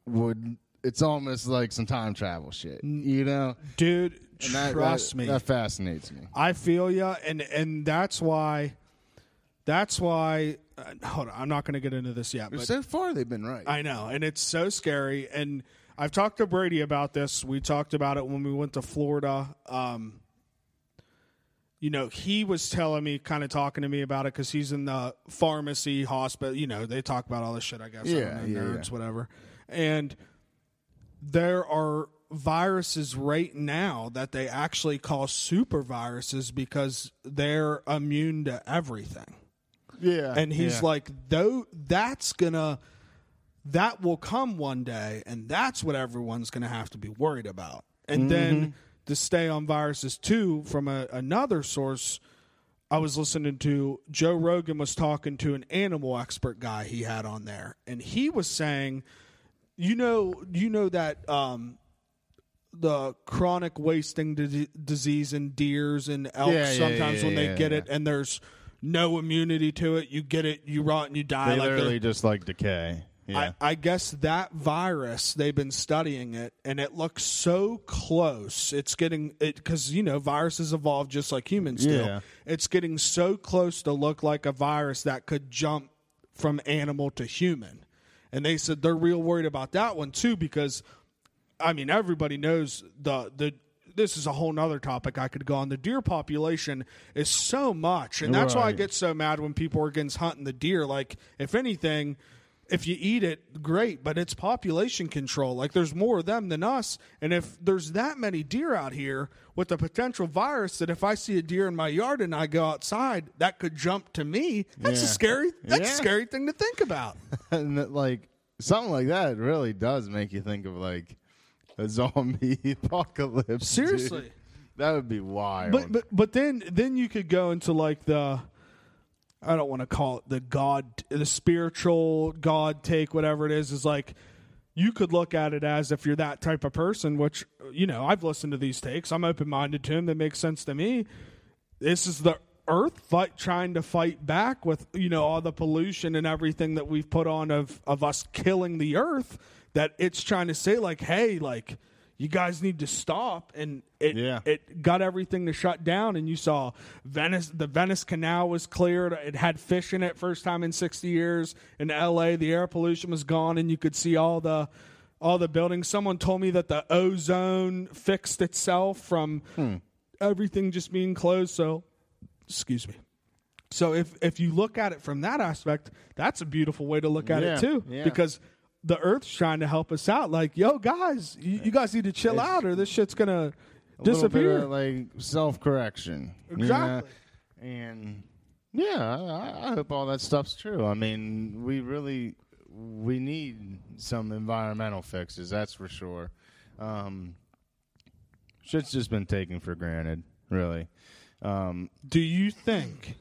would. It's almost like some time travel shit, you know. Dude, And that- trust that- me. that fascinates me. I feel you, and and that's why, that's why. Uh, hold on, I'm not going to get into this yet, but so far, they've been right. I know, and it's so scary. And I've talked to Brady about this. We talked about it when we went to Florida. Um, you know, he was telling me, kind of talking to me about it because he's in the pharmacy hospital. You know, they talk about all this shit. I guess. I Yeah, know, yeah, nerds, yeah. whatever. And there are viruses right now that they actually call super viruses because they're immune to everything. Yeah, And he's yeah. like, though that's gonna that will come one day, and that's what everyone's gonna have to be worried about. And then to stay on viruses too, from a, another source, I was listening to Joe Rogan was talking to an animal expert guy he had on there, and he was saying, you know, you know that um, the chronic wasting di- disease in deers and elks. Yeah, yeah, sometimes yeah, when they yeah, get yeah. it, and there's no immunity to it, you get it, you rot and you die. they like literally just like decay. Yeah, I, I guess that virus they've been studying it, and it looks so close. It's getting it because you know viruses evolve just like humans Yeah. do. It's getting so close to look like a virus that could jump from animal to human, and they said they're real worried about that one too because, I mean, everybody knows the the. This is a whole nother topic I could go on. The deer population is so much, and that's why I get so mad when people are against hunting the deer. Like, if anything, if you eat it, great, but it's population control. Like there's more of them than us, and if there's that many deer out here with a potential virus that if I see a deer in my yard and I go outside, that could jump to me. That's a Yeah. scary. That's a scary thing to think about. and that, like something like that really does make you think of like a zombie apocalypse. dude. Seriously. that would be wild. But but but then then you could go into like the I don't want to call it the God the spiritual God take whatever it is is like you could look at it as if you're that type of person which you know I've listened to these takes I'm open minded to them they make sense to me this is the earth fight trying to fight back with you know all the pollution and everything that we've put on of of us killing the earth that it's trying to say like hey like you guys need to stop. And it Yeah. it got everything to shut down. And you saw Venice the Venice Canal was cleared. It had fish in it first time in 60 years. In LA the air pollution was gone and you could see all the all the buildings. Someone told me that the ozone fixed itself from hmm. everything just being closed. So excuse me. So if if you look at it from that aspect that's a beautiful way to look at Yeah, it too yeah. because the earth's trying to help us out like yo guys you, you guys need to chill out or this shit's gonna disappear like self correction. Exactly. And yeah, I, I hope all that stuff's true. I mean, we really we need some environmental fixes. That's for sure. Um, shit's just been taken for granted, really. Um, Do you think?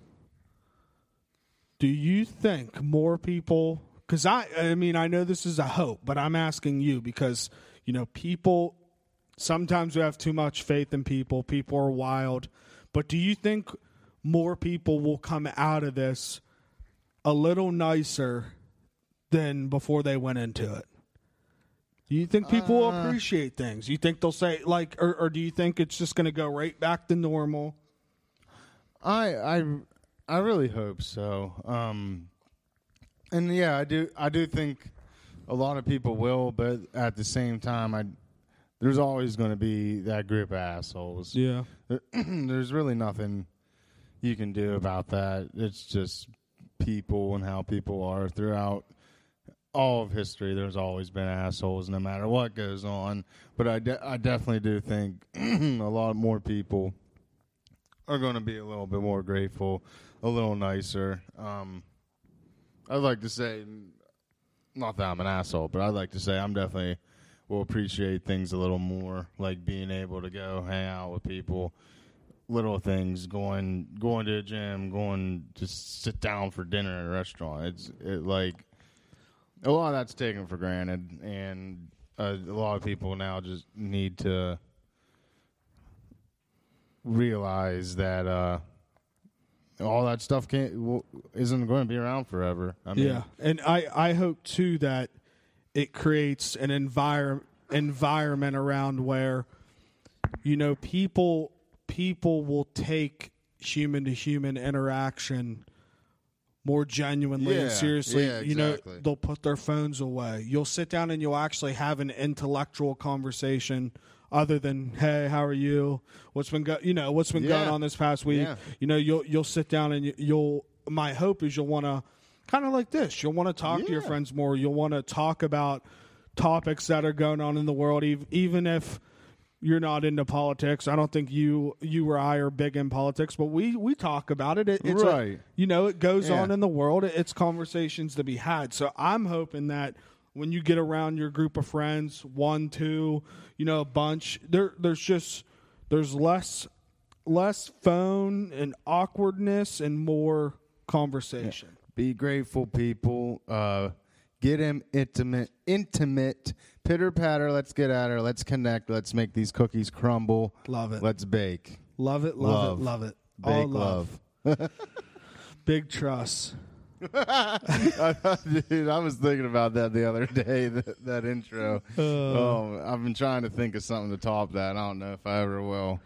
Do you think more people? Because I, I mean, I know this is a hope, but I'm asking you because you know people. Sometimes we have too much faith in people. People are wild, but do you think more people will come out of this a little nicer than before they went into it? Do you think people will appreciate things? You think they'll say like, or, or do you think it's just going to go right back to normal? I I I really hope so. Um, and yeah, I do I do think a lot of people will, but at the same time, I there's always going to be that group of assholes. Yeah. There- there's really nothing you can do about that. It's just people and how people are throughout all of history, there's always been assholes, no matter what goes on. But I, de- I definitely do think a lot more people are going to be a little bit more grateful, a little nicer. Um, I'd like to say, not that I'm an asshole, but I'd like to say I'm definitely will appreciate things a little more, like being able to go hang out with people, little things, going going to a gym, going to sit down for dinner at a restaurant. It's it like a lot of that's taken for granted, and uh, a lot of people now just need to realize that uh, all that stuff can't well, isn't going to be around forever. I mean, yeah, and I I hope too that it creates an environment environment around where you know people people will take human to human interaction more genuinely and seriously. yeah, You know, they'll put their phones away. You'll sit down and you'll actually have an intellectual conversation other than hey how are you? What's been go- you know what's been going on this past week? Yeah. you know you'll you'll sit down and you- you'll my hope is you'll want to kind of like this. You'll want to talk to your friends more. You'll want to talk about topics that are going on in the world even if you're not into politics. I don't think you you or i are big in politics but we we talk about it, it it's a- Right. you know it goes Yeah. on in the world. It's conversations to be had. So i'm hoping that when you get around your group of friends one two you know a bunch there there's just there's less less phone and awkwardness and more conversation Be grateful, people. Uh, get him intimate, intimate. Pitter patter. Let's get at her. Let's connect. Let's make these cookies crumble. love it Let's bake. love it love, Love. it love it Bake all love, big trust Dude, I was thinking about that the other day. That, that intro. Uh. oh, I've been trying to think of something to top that. I don't know if I ever will.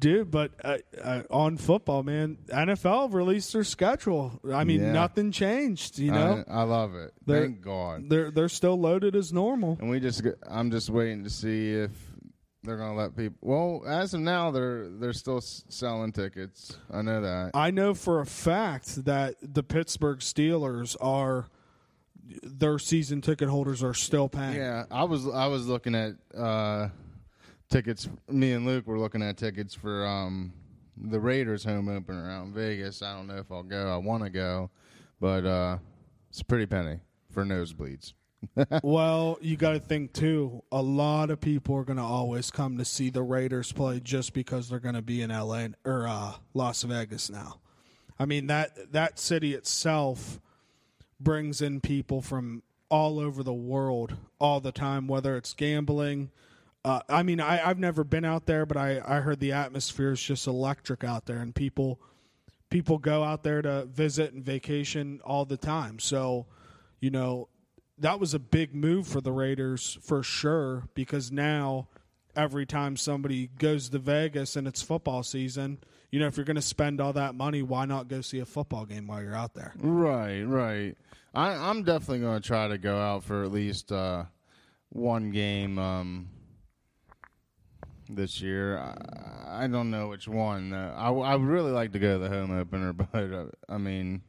Dude, but uh, uh, on football, man, NFL released their schedule. I mean, Yeah. nothing changed. You know, I, I love it. They're- Thank God. they're they're still loaded as normal. And we just, I'm just waiting to see if they're gonna let people. Well, as of now, they're they're still s- selling tickets. I know that. I know for a fact that the Pittsburgh Steelers are their season ticket holders are still paying. Yeah, I was I was looking at uh, tickets. Me and Luke were looking at tickets for um, the Raiders home opener out in Vegas. I don't know if I'll go. I want to go, but uh, it's a pretty penny for nosebleeds. Well, you got to think too. A lot of people are going to always come to see the Raiders play just because they're going to be in LA or uh, Las Vegas now. I mean that that city itself brings in people from all over the world all the time, whether it's gambling. Uh, I mean, I, I've never been out there, but I, I heard the atmosphere is just electric out there, and people people go out there to visit and vacation all the time. So, you know, that was a big move for the Raiders for sure because now every time somebody goes to Vegas and it's football season, you know, if you're going to spend all that money, why not go see a football game while you're out there? Right, right. I, I'm definitely going to try to go out for at least uh, one game um, this year. I, I don't know which one. Uh, I, I would really like to go to the home opener, but uh, I mean,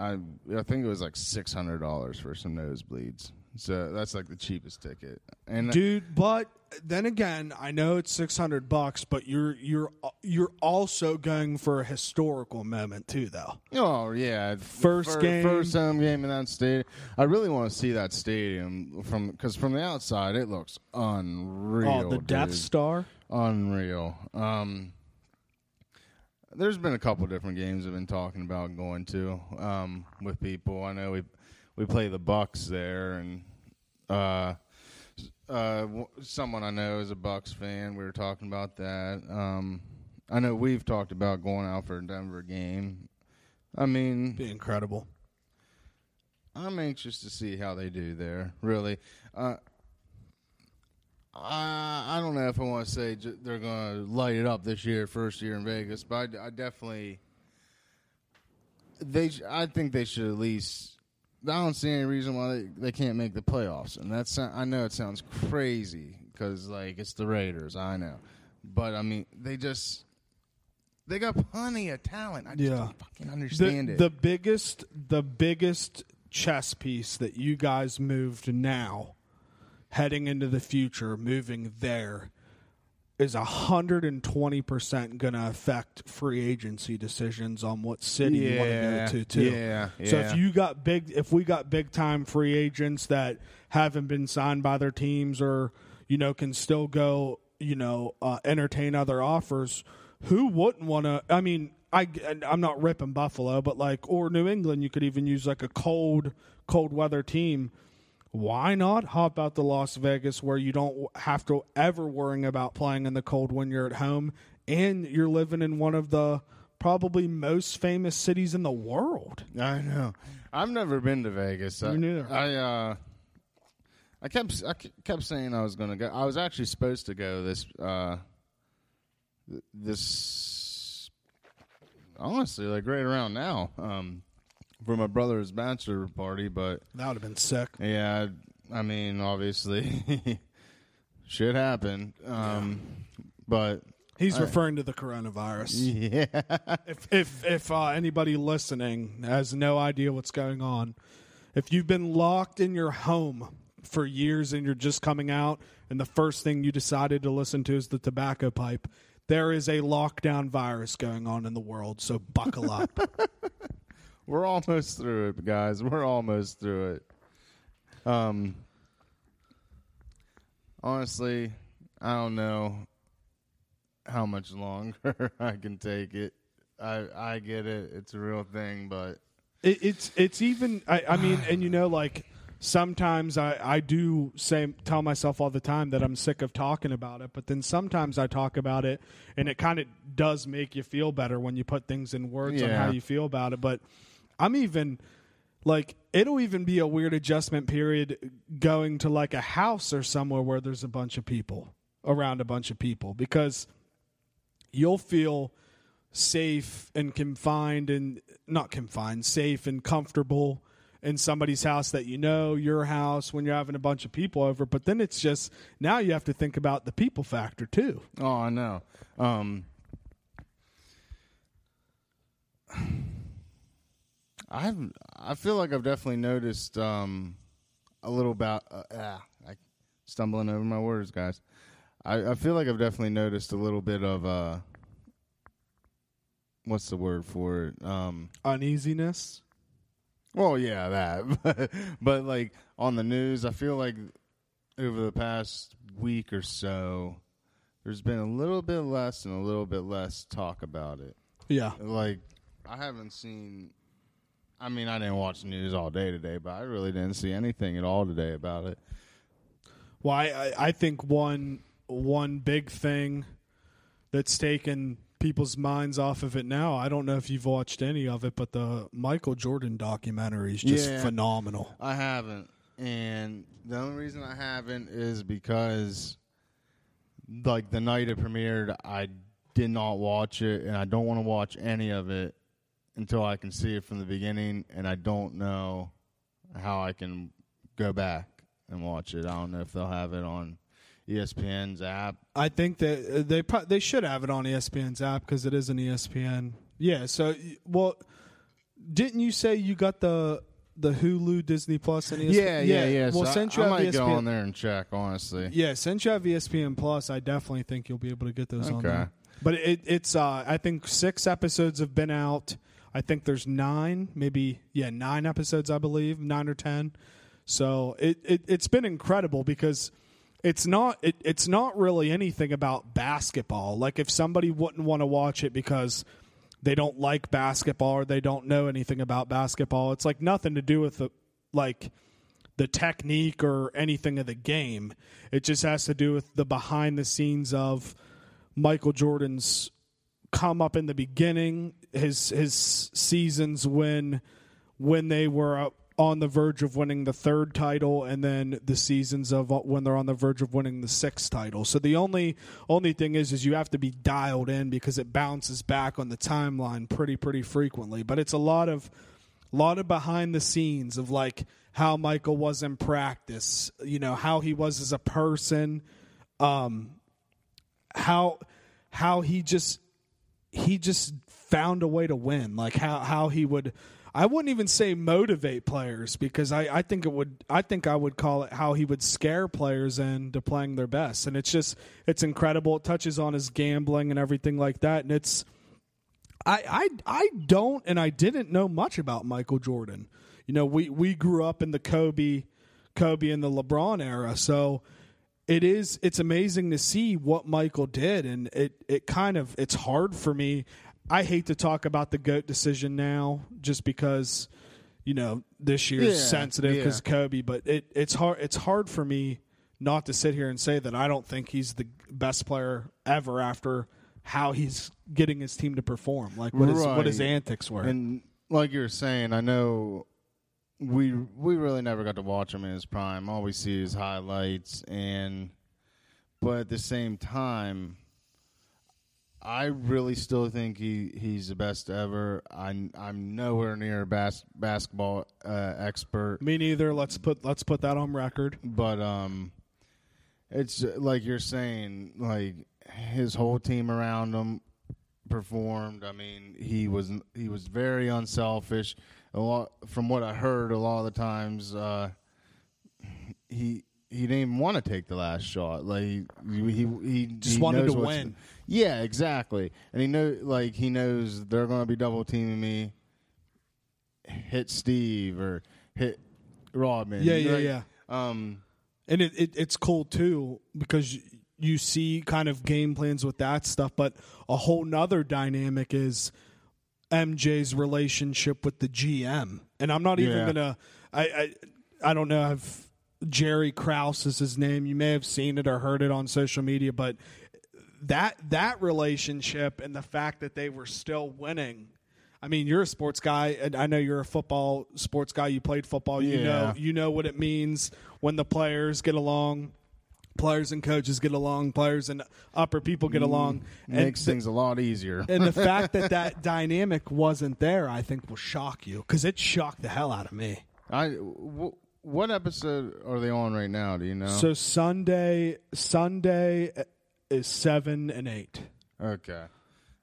I I think it was like six hundred dollars for some nosebleeds. So that's like the cheapest ticket. And Dude, but then again, I know it's 600 bucks, but you're you're you're also going for a historical moment too though. Oh yeah, First Fir- game. first home game in that stadium. I really want to see that stadium from because from the outside it looks unreal. oh, the Death. Star. unreal. Um, there's been a couple different games I've been talking about going to um, with people. I know we we play the Bucs there, and uh, uh, w- someone I know is a Bucs fan. We were talking about that. Um, I know we've talked about going out for a Denver game. I mean, Be incredible. I'm anxious to see how they do there. Really, uh, I I don't know if I want to say j- they're going to light it up this year, first year in Vegas, but I, I definitely they. sh- I think they should at least. I don't see any reason why they, they can't make the playoffs, and that's I know it sounds crazy because like it's the Raiders, I know, but I mean they just they got plenty of talent. I just Yeah. don't fucking understand the, it. the biggest the biggest chess piece that you guys moved now, heading into the future, moving there, is 120% going to affect free agency decisions on what city you want to go to, too. yeah, yeah. So if you got big, if we got big time free agents that haven't been signed by their teams or, you know, can still go, you know, uh, entertain other offers, who wouldn't want to? I mean, I, I'm not ripping Buffalo, but like, or New England, you could even use like a cold, cold weather team why not hop out to Las Vegas where you don't have to ever worrying about playing in the cold when you're at home and you're living in one of the probably most famous cities in the world. I know. I've never been to Vegas. I, neither. I uh, I kept I kept saying I was going to go. I was actually supposed to go this uh, this honestly like right around now um, for my brother's bachelor party, but That would have been sick. yeah, I mean obviously shit happened. Um, but He's referring to the coronavirus. yeah, if if if uh, anybody listening has no idea what's going on, if you've been locked in your home for years and you're just coming out, and the first thing you decided to listen to is the tobacco pipe, there is a lockdown virus going on in the world. So buckle up. We're almost through it, guys. We're almost through it. Um, honestly, I don't know how much longer I can take it. I I get it; it's a real thing, but It, it's it's even I, I mean, and you know, like sometimes I I do say tell myself all the time that I'm sick of talking about it, but then sometimes I talk about it, and it kind of does make you feel better when you put things in words on how you feel about it. But I'm even like it'll even be a weird adjustment period going to like a house or somewhere where there's a bunch of people around a bunch of people because you'll feel safe and confined and not confined, safe and comfortable in somebody's house that you know, your house when you're having a bunch of people over. But then it's just now you have to think about the people factor too. oh, I know. Um, I've I feel like I've definitely noticed um, a little about uh, ah, I stumbling over my words, guys. I, I feel like I've definitely noticed a little bit of uh, what's the word for it? Um, Uneasiness. well, yeah, that, but, but like on the news, I feel like over the past week or so, there's been a little bit less and a little bit less talk about it. Yeah. Like I haven't seen. I mean, I didn't watch the news all day today, but I really didn't see anything at all today about it. Well, I, I- think one one big thing that's taken people's minds off of it now. I don't know if you've watched any of it, but the Michael Jordan documentary is just Yeah. phenomenal. I haven't, and the only reason I haven't is because, like the night it premiered, I did not watch it, and I don't want to watch any of it until I can see it from the beginning, and I don't know how I can go back and watch it. I don't know if they'll have it on ESPN's app. I think that uh, they pro- they should have it on ESPN's app because it is an ESPN. Yeah. So, well, didn't you say you got the the Hulu Disney Plus and ESPN? Yeah, yeah, yeah. Well, so since I, you I have might go ESPN, on there and check. Honestly, yeah, since you have ESPN Plus, I definitely think you'll be able to get those on Okay. there. But it, it's uh, I think six episodes have been out. I think there's nine, maybe yeah, nine episodes, I believe, nine or ten. So it, it it's been incredible because it's not it, it's not really anything about basketball. Like if somebody wouldn't want to watch it because they don't like basketball or they don't know anything about basketball, it's like nothing to do with the like the technique or anything of the game. It just has to do with the behind the scenes of Michael Jordan's come up in the beginning, his his seasons when when they were on the verge of winning the third title, and then the seasons of uh, when they're on the verge of winning the sixth title. So the only only thing is, is you have to be dialed in because it bounces back on the timeline pretty pretty frequently. But it's a lot of a lot of behind the scenes of like how Michael was in practice, you know, how he was as a person, um, how how he just he just found a way to win, like how how he would I wouldn't even say motivate players because I, I think it would I think I would call it how he would scare players into playing their best. And it's just it's incredible. It touches on his gambling and everything like that. And it's I I I don't and I didn't know much about Michael Jordan. You know, we we grew up in the Kobe Kobe and the LeBron era. So it is it's amazing to see what Michael did and it it kind of it's hard for me I hate to talk about the goat decision now, just because you know this year's Yeah, sensitive because yeah. Kobe. But it, it's hard. It's hard for me not to sit here and say that I don't think he's the best player ever after how he's getting his team to perform. Like what his what his antics were. And like you were saying, I know we we really never got to watch him in his prime. All we see is highlights, and but at the same time, I really still think he, he's the best ever. I I'm nowhere near a bas- basketball uh, expert, me neither. Let's put let's put that on record. but um, it's like you're saying, like his whole team around him performed. I mean, he was he was very unselfish. A lot from what I heard, a lot of the times uh, he he didn't even want to take the last shot. Like he he, he Just he wanted to win. Yeah, exactly. And he know like he knows they're going to be double teaming me. Hit Steve or hit Rodman. Yeah, yeah, yeah. Um, and it, it it's cool too because you- you see kind of game plans with that stuff but a whole nother dynamic is mj's relationship with the gm and i'm not even Yeah. gonna i i, I don't know if jerry krause is his name you may have seen it or heard it on social media but that that relationship and the fact that they were still winning I mean, you're a sports guy, and I know you're a football sports guy. You played football. You know, you know what it means when the players get along, players and coaches get along, players and upper people get mm, along. And makes the- things a lot easier. and the fact that that dynamic wasn't there, I think, will shock you because it shocked the hell out of me. I w- what episode are they on right now? Do you know? So Sunday, Sunday is seven and eight. okay,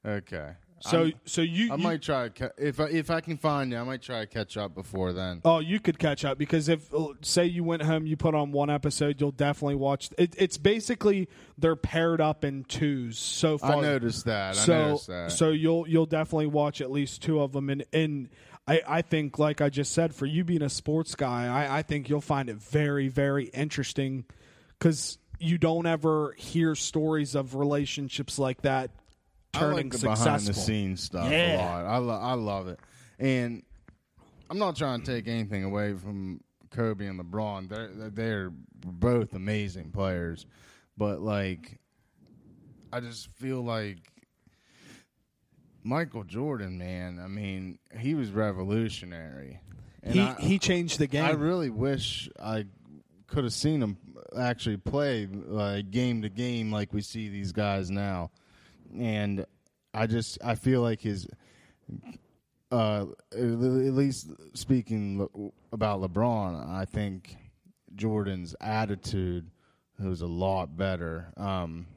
okay. So, I'm- so you, I you- might try ca- if I, if I can find you, I might try to catch up before then. Oh, you could catch up because if uh, say you went home, you put on one episode, you'll definitely watch. It, it's basically they're paired up in twos so far. I noticed that. I so noticed that. so you'll you'll definitely watch at least two of them, and and I I think like I just said, for you being a sports guy, I I think you'll find it very very interesting because you don't ever hear stories of relationships like that I turning like the successful. behind the scenes stuff Yeah. a lot. I lo- I love it, and I'm not trying to take anything away from Kobe and LeBron. They're they're both amazing players, but like, I just feel like Michael Jordan, man. I mean, he was revolutionary. And He I, he changed the game. I really wish I could have seen him actually play like game to game like we see these guys now. And I just I feel like his uh at least speaking about LeBron, I think Jordan's attitude was a lot better. Um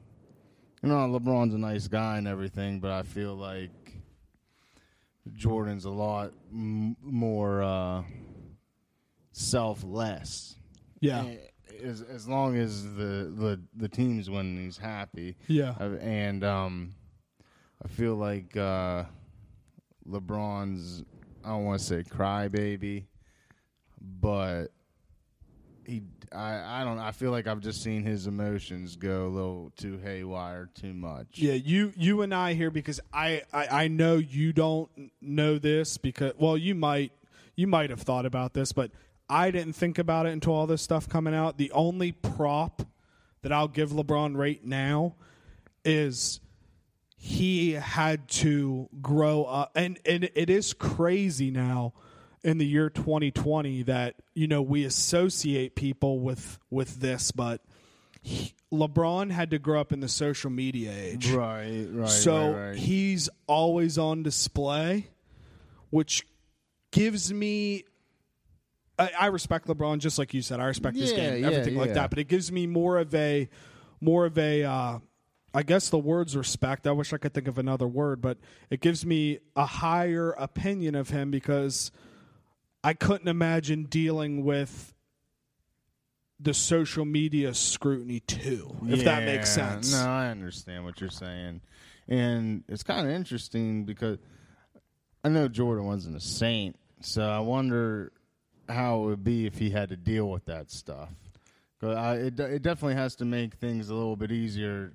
you know, LeBron's a nice guy and everything, but I feel like Jordan's a lot m- more uh, selfless. yeah As as long as the the the team's winning, he's happy. yeah. Uh, and um, I feel like uh, LeBron's I don't want to say crybaby, but he I I don't I feel like I've just seen his emotions go a little too haywire too much. Yeah, you you and I here because I, I I know you don't know this because well you might you might have thought about this but I didn't think about it until all this stuff coming out. The only prop that I'll give LeBron right now is he had to grow up and and it is crazy now in the year 2020 that you know we associate people with with this but he, LeBron had to grow up in the social media age Right, right. so right, right. he's always on display, which gives me. I, I respect LeBron, just like you said. I respect his Yeah, game, yeah, everything like yeah. that. But it gives me more of a, more of a, uh, I guess the word's respect. I wish I could think of another word, but it gives me a higher opinion of him because I couldn't imagine dealing with the social media scrutiny too, if that makes Yeah, sense. No, I understand what you're saying, and it's kind of interesting because I know Jordan wasn't a saint, so I wonder how it would be if he had to deal with that stuff. I, it it definitely has to make things a little bit easier,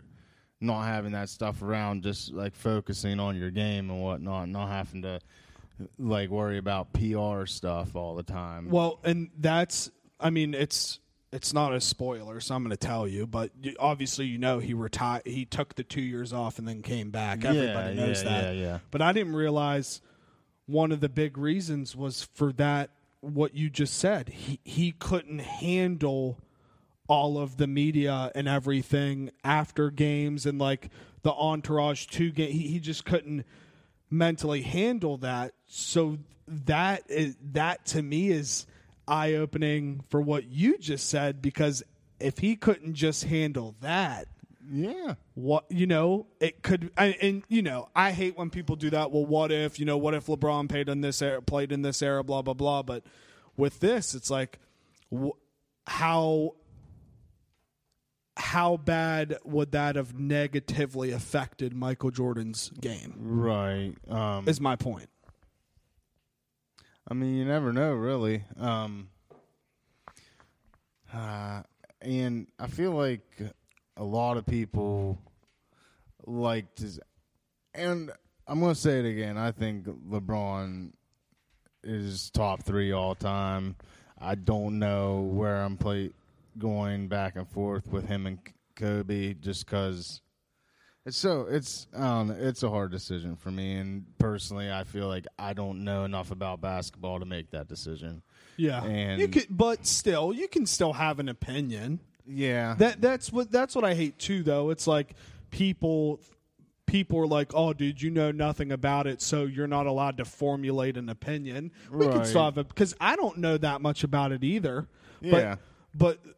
not having that stuff around, just like focusing on your game and whatnot, not having to like worry about PR stuff all the time. Well, and that's I mean it's it's not a spoiler, so I'm going to tell you. But you, obviously, you know he retired. He took the two years off and then came back. Everybody yeah, knows yeah, that. yeah, yeah. But I didn't realize one of the big reasons was for that. What you just said, he he couldn't handle all of the media and everything after games and like the entourage to game. He, he just couldn't mentally handle that. So that is that to me is eye opening for what you just said because if he couldn't just handle that, yeah. what you know it could and, and you know I hate when people do that. Well, what if you know what if LeBron played in this era, played in this era, blah blah blah. But with this, it's like wh- how how bad would that have negatively affected Michael Jordan's game? Right. Um, Is my point. I mean, you never know, really. Um, uh, and I feel like a lot of people like to, and I'm going to say it again. I think LeBron is top three all time. I don't know where I'm play going back and forth with him and Kobe, just because. It's so it's I it's a hard decision for me, and personally, I feel like I don't know enough about basketball to make that decision. Yeah, And- you could, but still, you can still have an opinion. Yeah, That that's what that's what I hate too. Though it's like people people are like, "Oh, dude, you know nothing about it, so you're not allowed to formulate an opinion." We can Right. still have it because I don't know that much about it either. Yeah. but but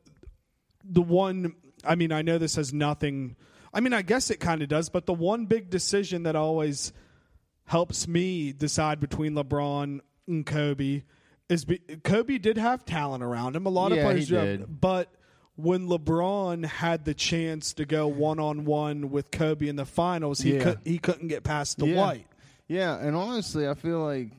the one, I mean, I know this has nothing. I mean, I guess it kind of does, but the one big decision that always helps me decide between LeBron and Kobe is be, Kobe did have talent around him. A lot of players he do have- did. but when LeBron had the chance to go one on one with Kobe in the finals, he Yeah. could he couldn't get past the yeah. white. Yeah, and honestly, I feel like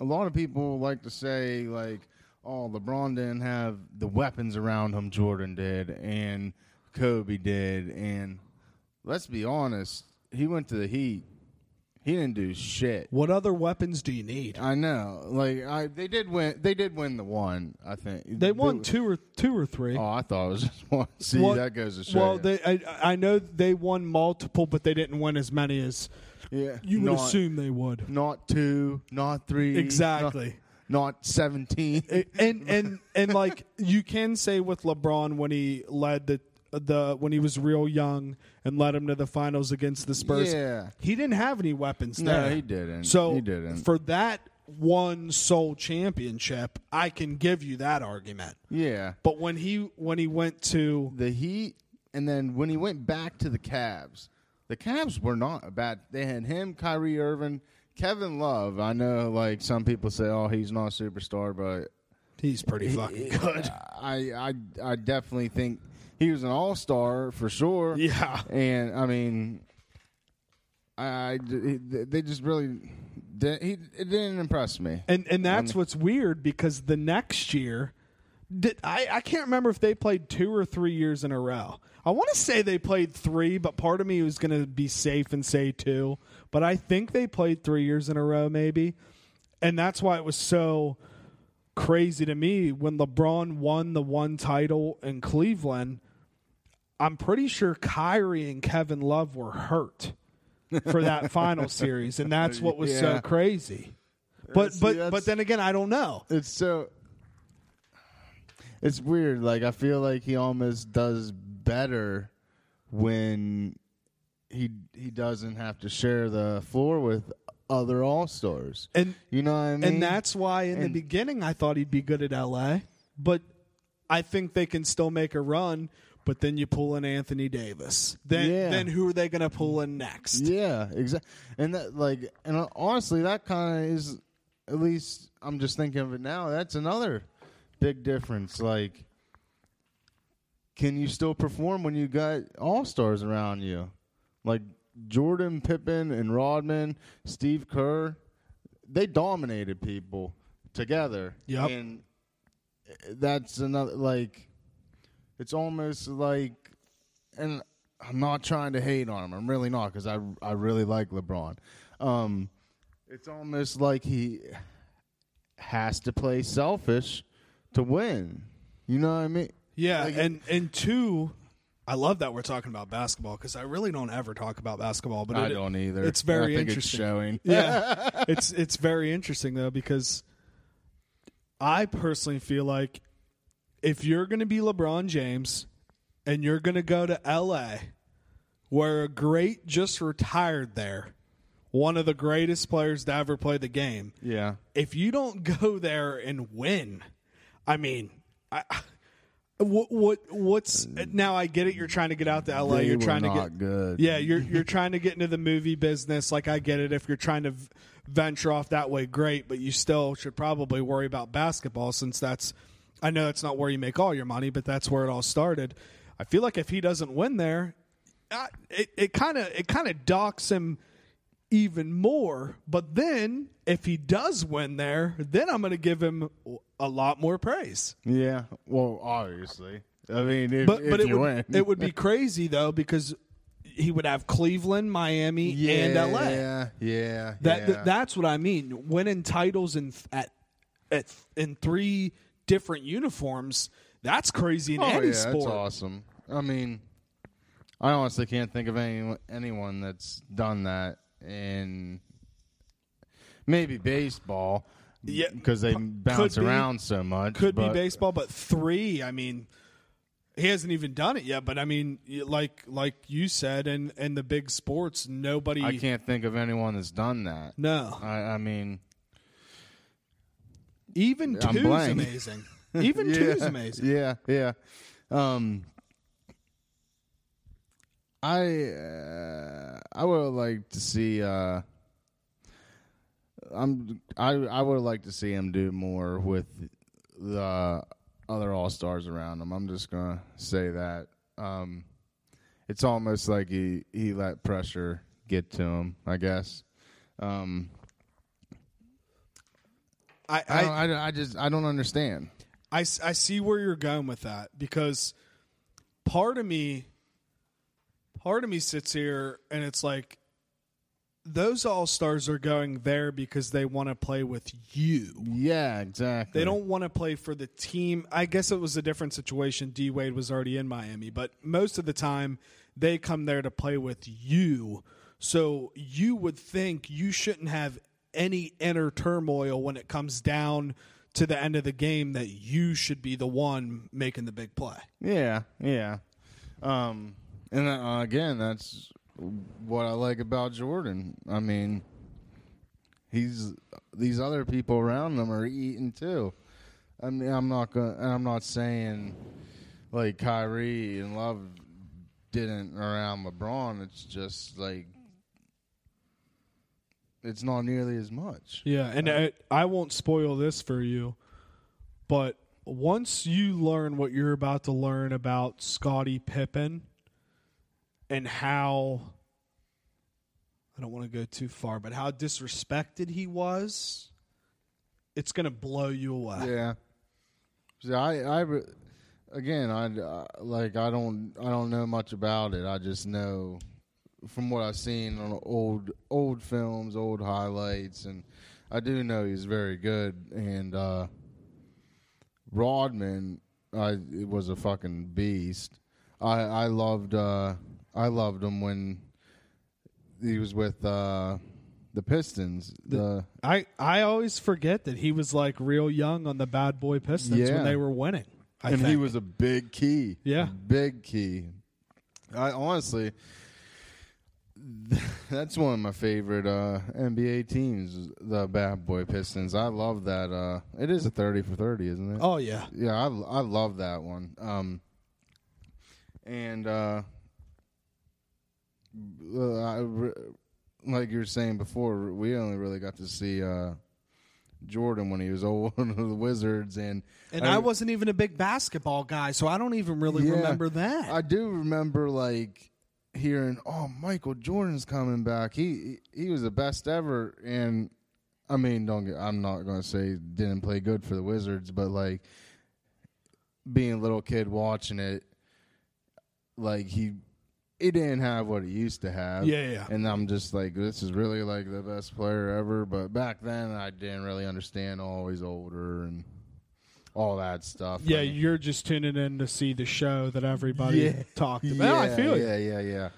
a lot of people like to say like, "Oh, LeBron didn't have the weapons around him Jordan did, and Kobe did." And let's be honest, he went to the Heat. He didn't do shit. What other weapons do you need? I know, like I, they did win. They did win the one. I think They won two or two or three. Oh, I thought it was just one. See, Well- that goes to show. well, you. they I, I know they won multiple, but they didn't win as many as yeah, you would not, assume they would. not two, not three, Exactly. not, not seventeen. and and and like you can say with LeBron when he led the the when he was real young and led him to the finals against the Spurs. Yeah. he didn't have any weapons No, there. he didn't. So He didn't. for that one sole championship, I can give you that argument. yeah, But when he when he went to the Heat, and then when he went back to the Cavs, the Cavs were not a bad. They had him, Kyrie Irving, Kevin Love. I know, like some people say, "Oh, he's not a superstar," but he's pretty fucking good. I, I, I definitely think he was an all star for sure. Yeah. and I mean, I, they just really, did, he it didn't impress me. And and that's what's weird because the next year, did I I can't remember if they played two or three years in a row. I want to say they played three, but part of me was going to be safe and say two. But I think they played three years in a row, maybe, and that's why it was so crazy to me when LeBron won the one title in Cleveland. I'm pretty sure Kyrie and Kevin Love were hurt for that final series, and that's what was so crazy. But See, but but then again, I don't know. It's so. It's weird. Like I feel like he almost does better when he he doesn't have to share the floor with other all stars. And You know what I mean? and that's why in the beginning I thought he'd be good at LA, but I think they can still make a run. But then you pull in Anthony Davis. Then Yeah. then who are they going to pull in next? Yeah, exactly. And that, like, and uh, honestly, that kind of is, at least I'm just thinking of it now. That's another big difference. Like, can you still perform when you got all stars around you, like Jordan, Pippen, and Rodman, Steve Kerr? They dominated people together. Yep. and that's another like. It's almost like, and I'm not trying to hate on him. I'm really not because I I really like LeBron. Um, it's almost like he has to play selfish to win. You know what I mean? Yeah, Like- and and two, I love that we're talking about basketball because I really don't ever talk about basketball, but I it- don't either. It's very interesting. It's showing. yeah, it's it's very interesting though because I personally feel like if you're going to be LeBron James and you're going to go to LA where a great just retired there, one of the greatest players to ever play the game, Yeah. if you don't go there and win, I mean, I, what what what's now? I get it. You're trying to get out to LA. They you're trying to get good. Yeah, you're you're trying to get into the movie business. Like I get it. If you're trying to venture off that way, great. But you still should probably worry about basketball since that's. I know that's not where you make all your money, but that's where it all started. I feel like if he doesn't win there, I- it it kind of it kind of docks him even more. But then if he does win there, then I'm going to give him a lot more praise. Yeah. Well, obviously. I mean, if, But if but it would win, it would be crazy though because he would have Cleveland, Miami, yeah, and LA. Yeah. Yeah. That yeah. th- that's what I mean. Winning titles in at at in three different uniforms. That's crazy in oh, any yeah, sport. That's awesome. I mean, I honestly can't think of any anyone that's done that in maybe baseball. Yeah, because they bounce be. around so much. Could but- be baseball, but three. I mean, he hasn't even done it yet. But I mean, like like you said, and and the big sports, nobody. I can't think of anyone that's done that. No, I, I mean, even I'm two's blank. amazing. Even yeah, two's amazing. Yeah, yeah. Um, I uh, I would like to see. Uh, I'm I I would like to see him do more with the other all stars around him. I'm just gonna say that. Um, it's almost like he he let pressure get to him. I guess. Um, I, I, I, don't, I, don't- I just I don't understand. I, I see where you're going with that because part of me part of me sits here and it's like those all stars are going there because they want to play with you. Yeah, exactly. They don't want to play for the team. I guess it was a different situation. D Wade was already in Miami, but most of the time they come there to play with you. So you would think you shouldn't have any inner turmoil when it comes down to the end of the game that you should be the one making the big play. Yeah, yeah. Um, and uh, again, that's what I like about Jordan. I mean, he's these other people around him are eating too. I mean, I'm not gonna. I'm not saying like Kyrie and Love didn't around LeBron. It's just like it's not nearly as much. Yeah, and I, I won't spoil this for you, but once you learn what you're about to learn about Scottie Pippen and how I don't want to go too far, but how disrespected he was, it's going to blow you away. Yeah. See, I, I, again, I uh, like I don't, I don't know much about it. I just know from what I've seen on old, old films, old highlights, and I do know he's very good. And uh, Rodman, I it was a fucking beast. I, I loved, uh, I loved him when he was with uh, the Pistons. The, I, I always forget that he was like real young on the Bad Boy Pistons Yeah. when they were winning. I and he was a big key. Yeah. big key. I honestly, that's one of my favorite uh, NBA teams, the Bad Boy Pistons. I love that. Uh, it is a thirty for thirty, isn't it? Oh yeah. Yeah, I I love that one. Um, and uh, uh, I like you were saying before, we only really got to see uh, Jordan when he was old on the Wizards, and And I, wasn't even a big basketball guy, so I don't even really Yeah. remember that. I do remember like hearing, "Oh, Michael Jordan's coming back. He he was the best ever." And I mean, don't get. I'm not going to say didn't play good for the Wizards, but like being a little kid watching it, like he he didn't have what he used to have. Yeah, yeah. And I'm just like, this is really like the best player ever. But back then, I didn't really understand. Oh, he's older and all that stuff. yeah, I you're just tuning in to see the show that everybody Yeah. talked about. I feel you. yeah, yeah, yeah.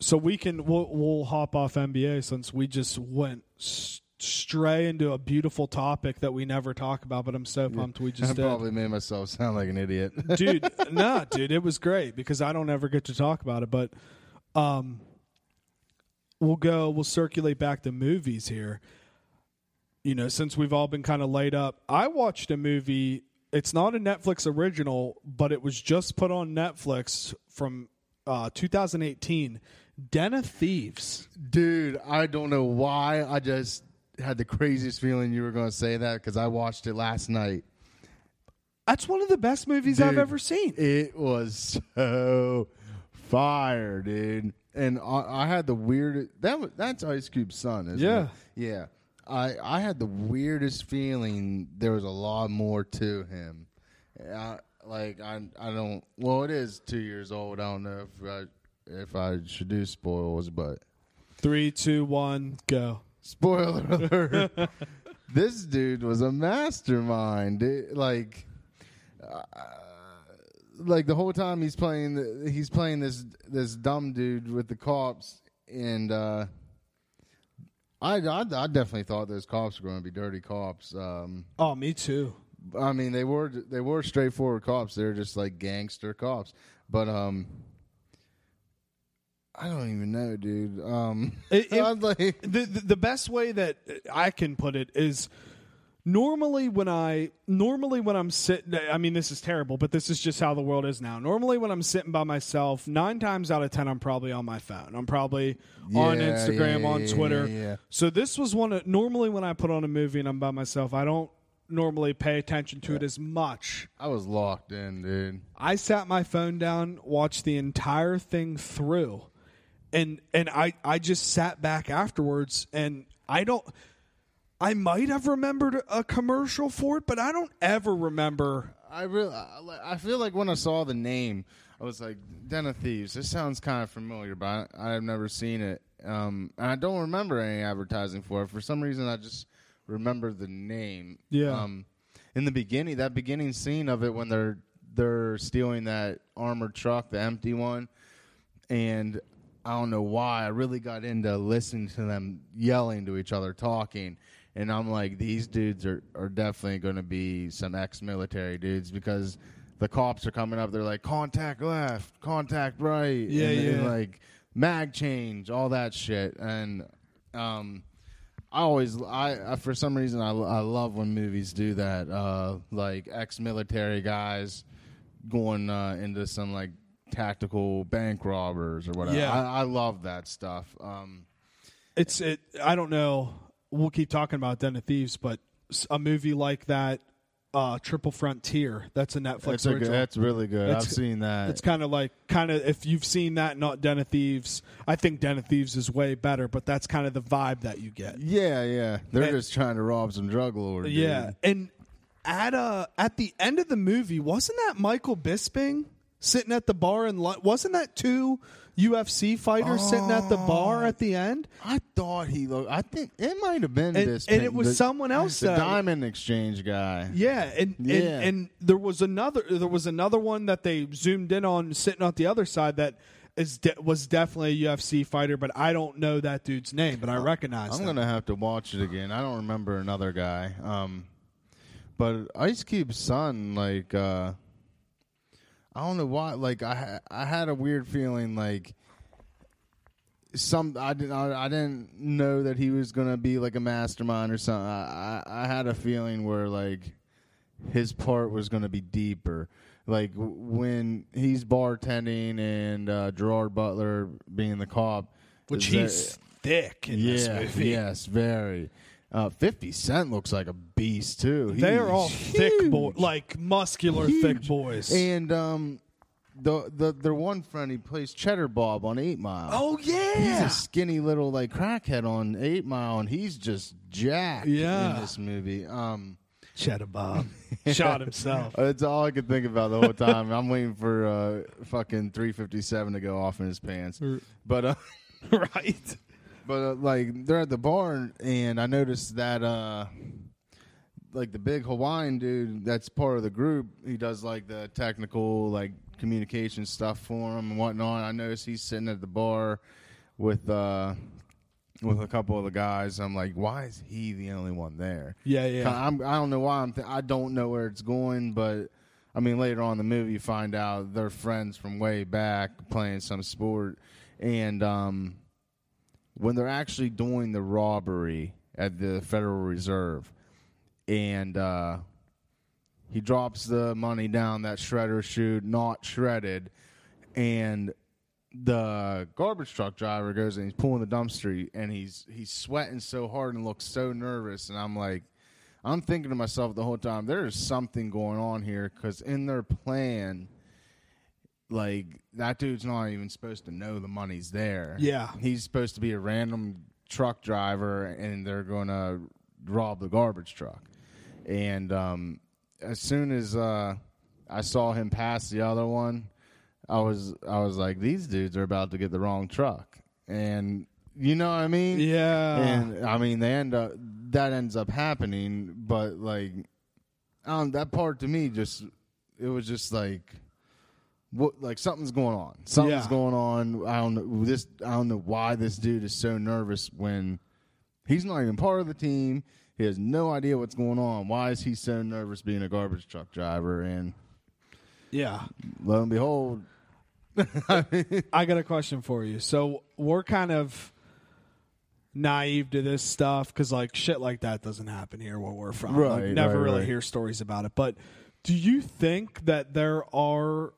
So we can we'll, we'll hop off NBA since we just went stray into a beautiful topic that we never talk about. But I'm so pumped we I just did. probably made myself sound like an idiot. dude nah dude it was great because i don't ever get to talk about it but um we'll go we'll circulate back to movies here you know since we've all been kind of laid up i watched a movie it's not a netflix original but it was just put on netflix from uh 2018 den of thieves Dude, I don't know why. I just had the craziest feeling you were going to say that because I watched it last night. that's one of the best movies i've ever seen It was so fire, dude. And I, I had the weirdest. That was, that's Ice Cube's son, isn't Yeah. it? Yeah. I I had the weirdest feeling. There was a lot more to him. I, like I I don't. Well, it is two years old. I don't know if I if I should do spoils, but three two one go spoiler alert. this dude was a mastermind. It- like, uh, like the whole time he's playing, the, he's playing this this dumb dude with the cops, and uh, I, I I definitely thought those cops were going to be dirty cops. Um, oh me too I mean, they were they were straightforward cops. They're just like gangster cops, but um. I don't even know, dude. Um, It- it- like, the, the the best way that I can put it is normally when I normally when I'm sitting I mean this is terrible but this is just how the world is now. Normally when I'm sitting by myself, 9 times out of 10 I'm probably on my phone. I'm probably on Instagram, yeah, on Twitter. yeah, yeah. So this was one of, normally when I put on a movie and I'm by myself, I don't normally pay attention to it as much. I was locked in, dude. I sat my phone down, watched the entire thing through, and and I I just sat back afterwards, and I don't. I might have remembered a commercial for it, but I don't ever remember. I really, I I feel like when I saw the name, I was like, "Den of Thieves." This sounds kind of familiar, but I, I've never seen it, um, and I don't remember any advertising for it. For some reason, I just remember the name. Yeah. Um, in the beginning, that beginning scene of it when they're they're stealing that armored truck, the empty one, and I don't know why I really got into listening to them yelling to each other, talking, and I'm like, these dudes are are definitely going to be some ex-military dudes because the cops are coming up. They're like, contact left, contact right, Yeah, and, and, yeah. like mag change, all that shit, and um. I always, I, I for some reason, I, I love when movies do that. Uh, like ex-military guys going uh, into some like tactical bank robbers or whatever. Yeah. I, I love that stuff. Um, It's it. I don't know. We'll keep talking about Den of Thieves, but a movie like that, uh, Triple Frontier. That's a Netflix that's, a good, that's really good. It's- I've seen that. It's kind of like kind of if you've seen that, not Den of Thieves. I think Den of Thieves is way better, but that's kind of the vibe that you get. yeah, yeah. They're And- just trying to rob some drug lords. dude. Yeah, and at uh at the end of the movie, wasn't that Michael Bisping sitting at the bar and wasn't that two UFC fighters sitting at the bar at the end? I thought he looked. I think it might have been And- this, and it was the- someone else the diamond exchange guy. Yeah, and, Yeah. and and there was another there was another one that they zoomed in on sitting on the other side that is de- was definitely a UFC fighter, but I don't know that dude's name, but I recognize I'm gonna have to watch it again. I don't remember another guy. Um, but Ice Cube's son, like, uh, I don't know why. Like, I I had a weird feeling like some I didn't I, I didn't know that he was gonna be like a mastermind or something. I I, I had a feeling where like his part was gonna be deeper. like when he's bartending and uh, Gerard Butler being the cop, Which is that- he's thick in this yeah, movie. yes, very. Uh, Fifty Cent looks like a beast too. They are all He's thick boy, huge. like muscular thick Huge. boys. And um, the the their one friend he plays Cheddar Bob on Eight Mile. oh yeah. He's yeah, a skinny little like crackhead on Eight Mile, and he's just jacked Yeah. in this movie. Um, Cheddar Bob shot himself. that's all I could think about the whole time. I'm waiting for uh, fucking 357 to go off in his pants. But uh, right. But uh, like they're at the bar, and I noticed that uh, like the big Hawaiian dude that's part of the group, he does like the technical like communication stuff for him and whatnot. I noticed he's sitting at the bar with uh with a couple of the guys. I'm like, why is he the only one there? Yeah, yeah. I'm, I don't know why I'm. Th- I don't know where it's going, but I mean, later on in the movie, you find out they're friends from way back playing some sport, and um, when they're actually doing the robbery at the Federal Reserve, and uh, he drops the money down that shredder chute, not shredded, and the garbage truck driver goes and he's pulling the dumpster and he's he's sweating so hard and looks so nervous and I'm like I'm thinking to myself the whole time there is something going on here cuz in their plan like that dude's not even supposed to know the money's there. Yeah. He's supposed to be a random truck driver and they're going to rob the garbage truck. And um as soon as uh I saw him pass the other one, I was I was like, these dudes are about to get the wrong truck, and you know what I mean? Yeah. And I mean, they end up that ends up happening, but like, um, that part to me just it was just like. What like something's going on? Something's Yeah. going on. I don't know this. I don't know why this dude is so nervous when he's not even part of the team. He has no idea what's going on. Why is he so nervous being a garbage truck driver? And yeah. lo and behold, I got a question for you. So we're kind of naive to this stuff because like shit like that doesn't happen here where we're from. Like, Right, never right, really right. hear stories about it. But do you think that there are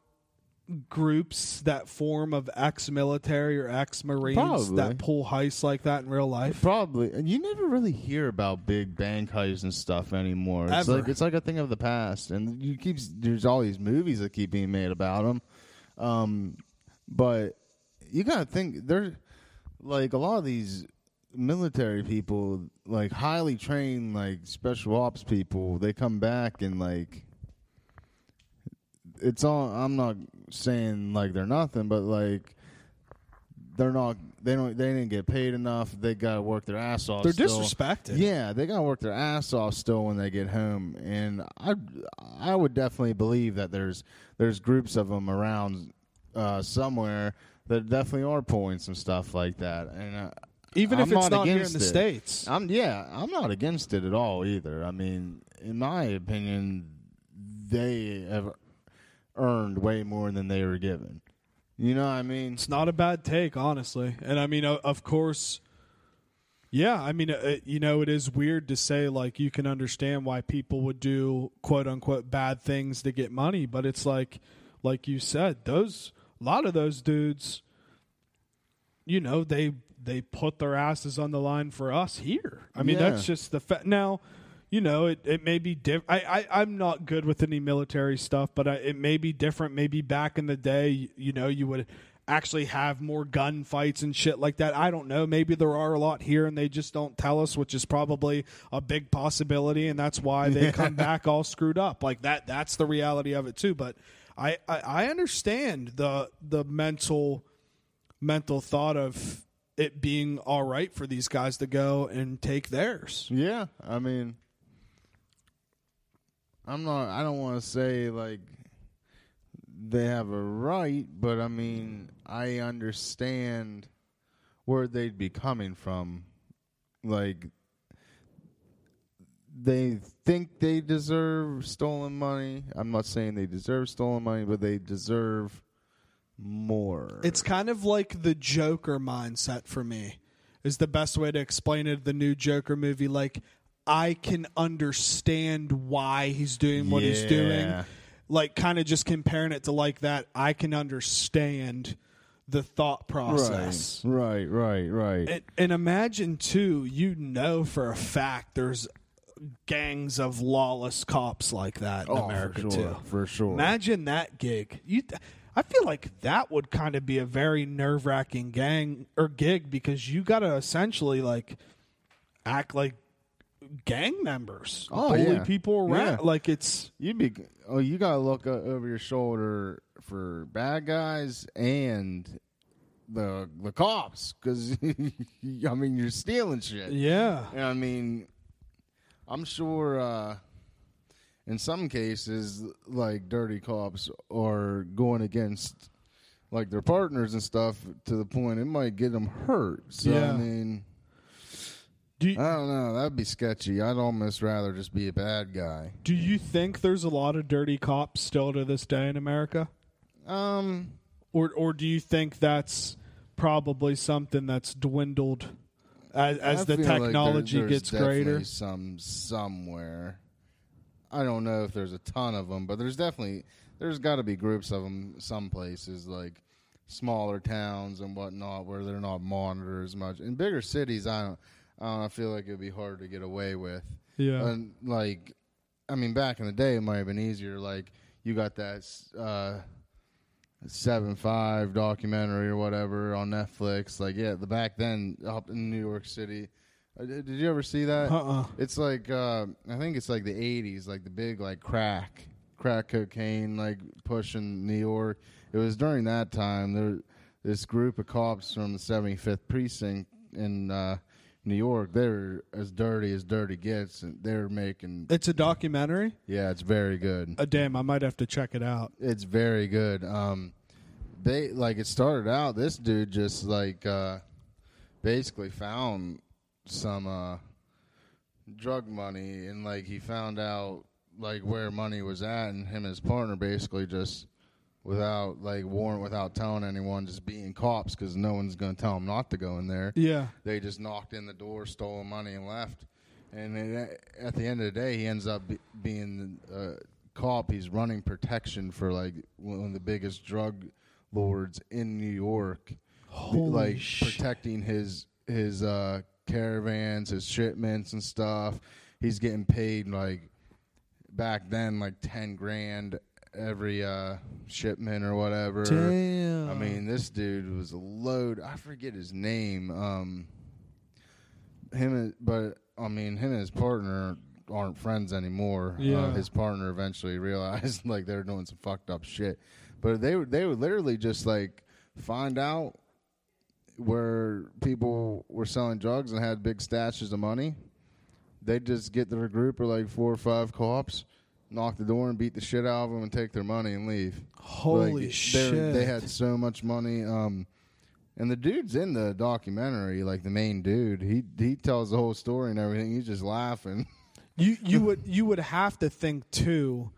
groups that form of ex-military or ex-marines Probably. that pull heists like that in real life? Probably, and you never really hear about big bank heists and stuff anymore. It's Ever. like it's like a thing of the past, and you keep there's all these movies that keep being made about them. Um, but you gotta think they're like a lot of these military people, like highly trained, like special ops people. They come back and like it's all. I'm not saying like they're nothing, but like they're not. They don't. They didn't get paid enough. They got to work their ass off. They're still. disrespected. Yeah, they got to work their ass off still when they get home, and I, I would definitely believe that there's there's groups of them around uh, somewhere that definitely are pulling some stuff like that, and. Uh, Even if I'm it's not here in the it. states. I'm yeah, I'm not against it at all either. I mean, in my opinion, they have earned way more than they were given. You know what I mean? It's not a bad take, honestly. And I mean, of course, yeah. I mean, uh, you know, it is weird to say like you can understand why people would do quote unquote bad things to get money, but it's like, like you said, those a lot of those dudes, you know, they they put their asses on the line for us here. I mean, Yeah. that's just the fact. Now, you know, it, it may be diff- I, I I'm not good with any military stuff, but I, it may be different. Maybe back in the day, you know, you would actually have more gunfights and shit like that. I don't know. Maybe there are a lot here, and they just don't tell us, which is probably a big possibility, and that's why they come back all screwed up. Like that. That's the reality of it too. But I I, I understand the the mental mental thought of it being all right for these guys to go and take theirs. Yeah, I mean, I'm not. I don't want to say like they have a right, but I mean, I understand where they'd be coming from. Like they think they deserve stolen money. I'm not saying they deserve stolen money, but they deserve more. It's kind of like the Joker mindset for me. Is the best way to explain it. The new Joker movie, like I can understand why he's doing what he's doing. Yeah. like kind of just comparing it to like that, I can understand the thought process. Right, right, right. And, and imagine too, you know for a fact there's gangs of lawless cops like that in Oh, America for sure, too. for sure. Imagine that gig. You, I feel like that would kind of be a very nerve wracking gang or gig because you got to essentially like act like gang members, Oh, bully yeah. people around. Yeah. Like it's You'd be oh, you gotta look over your shoulder for bad guys and the the cops because I mean you're stealing shit. yeah, And I mean, I'm sure uh, in some cases, like dirty cops are going against like their partners and stuff to the point it might get them hurt. So Yeah. I mean, do you, I don't know. That'd be sketchy. I'd almost rather just be a bad guy. do you think there's a lot of dirty cops still to this day in America, Um, or or do you think that's probably something that's dwindled as, as the like there- technology there's gets greater? Some somewhere. I don't know if there's a ton of them, but there's definitely there's got to be groups of them some places like smaller towns and whatnot where they're not monitored as much. In bigger cities, I don't. I don't know, I feel like it'd be hard to get away with. Yeah, And like, I mean, back in the day, it might have been easier. Like, you got that uh, seven five documentary or whatever on Netflix. Like, yeah, the back then up in New York City. Uh, Did did you ever see that? uh-uh. It's like uh, I think it's like the '80s, like the big like crack, crack cocaine, like pushing New York. It was during that time. There, this group of cops from the 75th precinct in uh, New York. They're as dirty as dirty gets, and they're making. It's a documentary. Yeah, it's very good. Uh, damn, I might have to check it out. It's very good. Um, they like it started out. This dude just like uh, basically found some uh, drug money, and like he found out like where money was at, and him and his partner basically just without like warrant, without telling anyone, just being cops because no one's gonna tell them not to go in there. Yeah, They just knocked in the door, stole money, and left. And it, at the end of the day, he ends up be, being a cop. He's running protection for like one of the biggest drug lords in New York, Holy like shit. protecting his his uh, caravans, his shipments, and stuff. He's getting paid like back then, like ten grand every uh, shipment or whatever. damn. I mean, this dude was a load. I forget his name. Um, him, and, but I mean, him and his partner aren't friends anymore. Yeah. Uh, his partner eventually realized like they were doing some fucked up shit, but they would they would literally just like find out where people were selling drugs and had big stashes of money. They'd just get their group of like four or five cops, knock the door and beat the shit out of them and take their money and leave. Holy Like, shit! They had so much money. Um, and the dude's in the documentary, like the main dude. He he tells the whole story and everything. He's just laughing. You you would you would have to think too.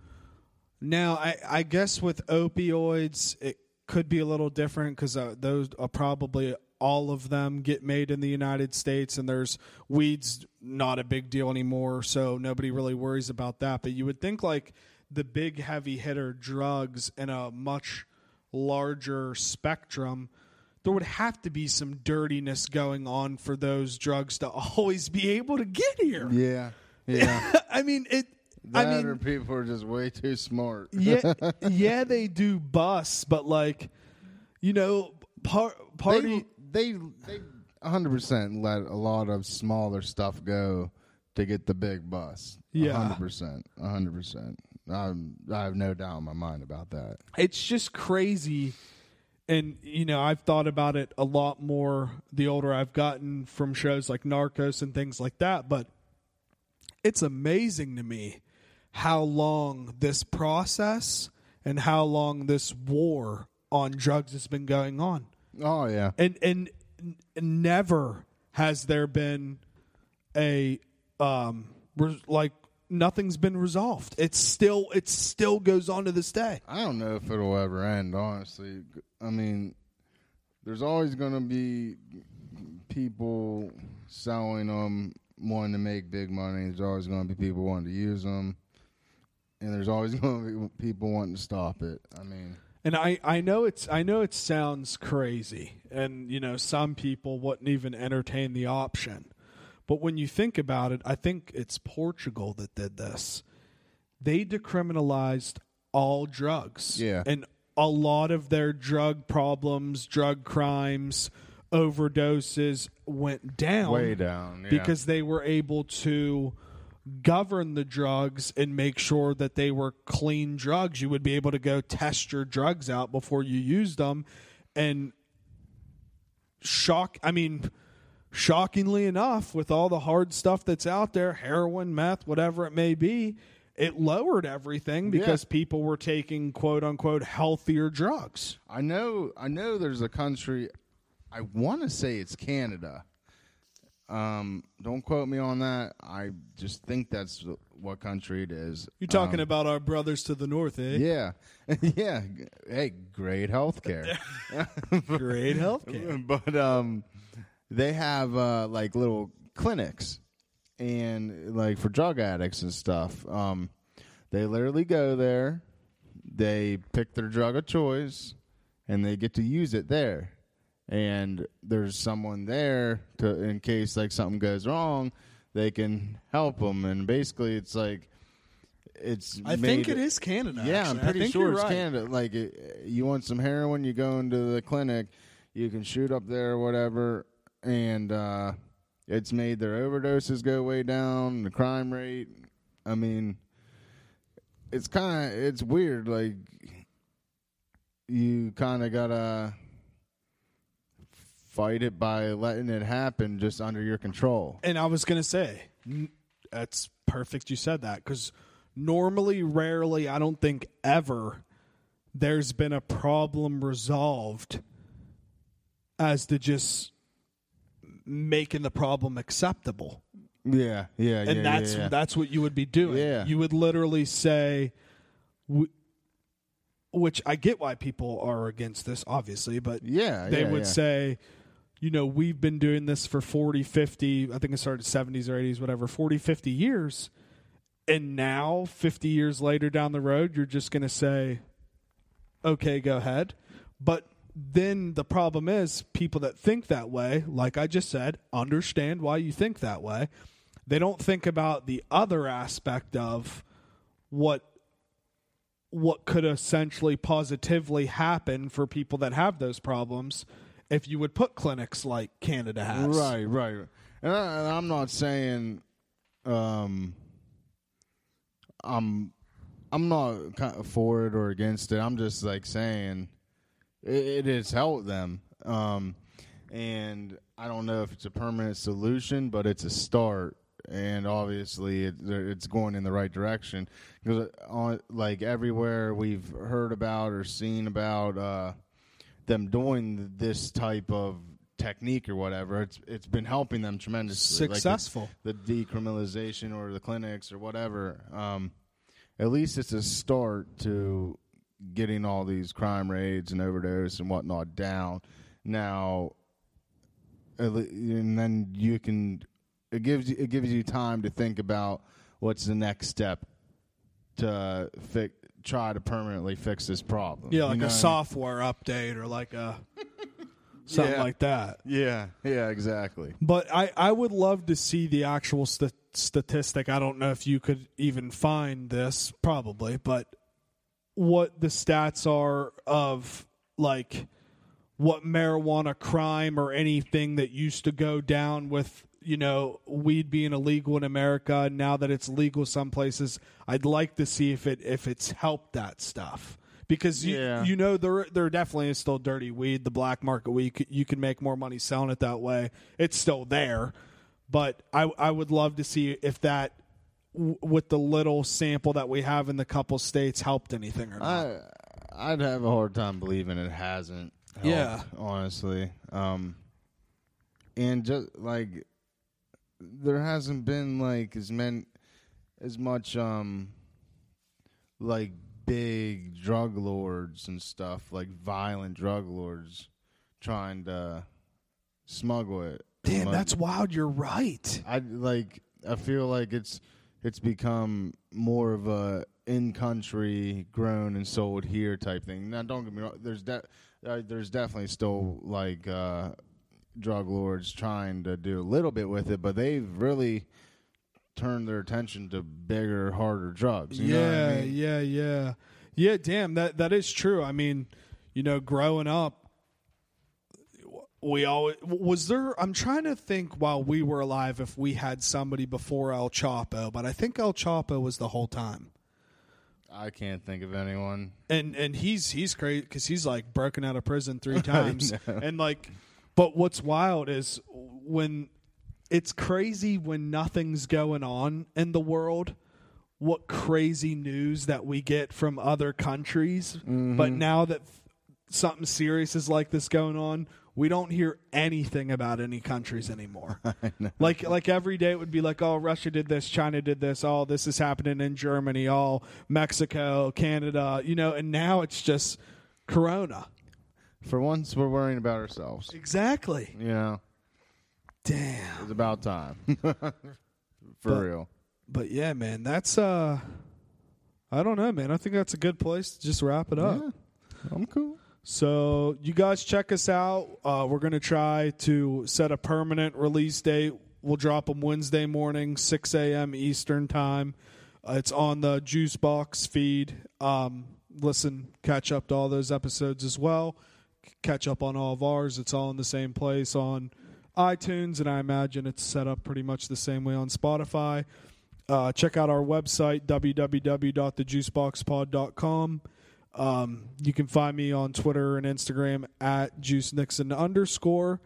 Now I I guess with opioids it could be a little different because uh, those are probably all of them get made in the United States, and there's weeds not a big deal anymore, so nobody really worries about that. But you would think like the big heavy hitter drugs in a much larger spectrum. There would have to be some dirtiness going on for those drugs to always be able to get here. Yeah, yeah. I mean it. that I or mean, people are just way too smart. yeah, yeah, they do bus, but like, you know, par- party. they they they 100 percent let a lot of smaller stuff go to get the big bus. Yeah. 100 percent, 100 percent. Um, I have no doubt in my mind about that. it's just crazy, and you know, I've thought about it a lot more the older I've gotten from shows like Narcos and things like that. But it's amazing to me how long this process and how long this war on drugs has been going on. Oh yeah, and and n- never has there been a um res- like nothing's been resolved it's still it still goes on to this day I don't know if it'll ever end. Honestly, I mean, there's always going to be people selling them, wanting to make big money. There's always going to be people wanting to use them. and there's always going to be people wanting to stop it. I mean, And I, I know it's I know it sounds crazy, and you know some people wouldn't even entertain the option. But when you think about it, I think it's Portugal that did this. They decriminalized all drugs. Yeah. And a lot of their drug problems, drug crimes, overdoses went down way down yeah. because they were able to govern the drugs and make sure that they were clean drugs. You would be able to go test your drugs out before you used them and shock I mean shockingly enough with all the hard stuff that's out there, heroin, meth, whatever it may be, it lowered everything because people were taking quote unquote healthier drugs. I know. I know. There's a country. I want to say it's Canada. Um, don't quote me on that. I just think that's what country it is. You're talking Um, about our brothers to the north, eh? Yeah, yeah. Hey, great health care. Great healthcare. but um, they have uh, like little clinics and like for drug addicts and stuff. Um, they literally go there, they pick their drug of choice, and they get to use it there. And there's someone there to in case like something goes wrong, they can help them. And basically, it's like it's. I think it is Canada. yeah, actually. I'm pretty sure it's right. Canada. Like, it, you want some heroin, you go into the clinic, you can shoot up there or whatever, and uh, it's made their overdoses go way down, the crime rate. I mean, it's kind of it's weird. Like, you kind of gotta fight it by letting it happen just under your control. And I was going to say, n- that's perfect you said that because normally, rarely, I don't think ever there's been a problem resolved as to just making the problem acceptable. Yeah, yeah, And yeah, that's yeah, yeah. that's what you would be doing. Yeah. You would literally say, which I get why people are against this, obviously, but yeah, they would say, you know, we've been doing this for 40, 50, I think it started 70s or 80s, whatever, 40, 50 years. And now, 50 years later down the road, you're just going to say, okay, go ahead. But then the problem is people that think that way, like I just said, understand why you think that way. They don't think about the other aspect of what what could essentially positively happen for people that have those problems if you would put clinics like Canada has. Right, right. And, I, I'm not saying um I'm I'm not for it or against it. I'm just like saying it, it has helped them. Um and I don't know if it's a permanent solution, but it's a start. And obviously, it, it's going in the right direction because, on like everywhere we've heard about or seen about uh, them doing this type of technique or whatever, it's it's been helping them tremendously. Like the- Successful. the, decriminalization or the clinics or whatever. Um, at least it's a start to getting all these crime raids and overdose and whatnot down. Now, and then you can it gives you it gives you time to think about what's the next step to fix try to permanently fix this problem. Yeah, You like know a what I mean? software update or like a something Yeah. like that. Yeah, yeah, exactly. But I, I would love to see the actual st- statistic. I don't know if you could even find this, probably, but what the stats are of like what marijuana crime or anything that used to go down with you know weed being illegal in America now that it's legal some places I'd like to see if it if it's helped that stuff because you, Yeah. you know there there definitely is still dirty weed the black market weed you can make more money selling it that way it's still there but I I would love to see if that w- with the little sample that we have in the couple states helped anything or not I I'd have a hard time believing it hasn't. Helped, Yeah. honestly. Um, and just like there hasn't been like as many as much um like big drug lords and stuff like violent drug lords trying to smuggle it. damn Like, that's wild you're right I like. I feel like it's it's become more of a in country, grown and sold here type thing. Now, don't get me wrong. There's de- uh, there's definitely still like uh, drug lords trying to do a little bit with it, but they've really turned their attention to bigger, harder drugs. You know what yeah, I mean? yeah, yeah, yeah. Damn, that that is true. I mean, you know, growing up, we always was there. I'm trying to think while we were alive if we had somebody before El Chapo, but I think El Chapo was the whole time. I can't think of anyone. and and he's he's crazy because he's like broken out of prison three times and like but what's wild is when it's crazy when nothing's going on in the world what crazy news that we get from other countries. Mm-hmm. But now that f- something serious is like this going on we don't hear anything about any countries anymore. Like like every day it would be like oh russia did this china did this oh this is happening in germany oh mexico canada you know and now it's just corona For once, we're worrying about ourselves. exactly know, damn it's about time. For real. but yeah man that's uh i don't know man i think that's a good place to just wrap it up Yeah, I'm cool. So you guys check us out. Uh, we're gonna try to set a permanent release date. We'll drop them Wednesday morning, six a.m. Eastern time. Uh, it's on the Juice Box feed. Um, listen, catch up to all those episodes as well. Catch up on all of ours. It's all in the same place on iTunes, and I imagine it's set up pretty much the same way on Spotify. Uh, check out our website www.thejuiceboxpod.com. Um, you can find me on Twitter and Instagram at Juice Nixon underscore.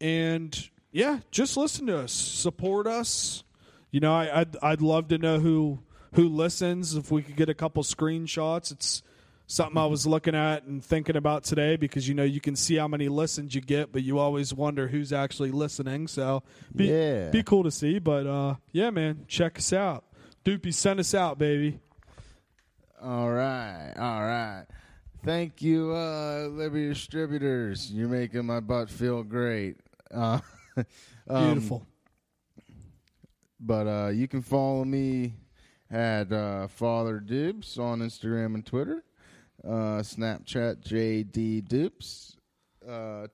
And yeah, just listen to us, support us. You know, I, I'd I'd love to know who who listens. If we could get a couple screenshots, it's something I was looking at and thinking about today because you know you can see how many listens you get, but you always wonder who's actually listening. So be Yeah. be cool to see. But uh, yeah, man, check us out. Doopy, send us out, baby. All right, all right. Thank you, uh, Liberty Distributors. You're making my butt feel great. Uh, um, Beautiful. But uh, you can follow me at uh, Father Dupes on Instagram and Twitter, uh, Snapchat JD Dupes, uh,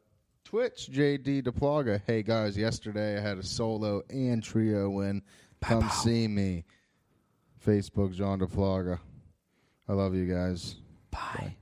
Twitch JD Deplaga. Hey guys, yesterday I had a solo and trio win. Come see me. Facebook John Deplaga. I love you guys. Bye.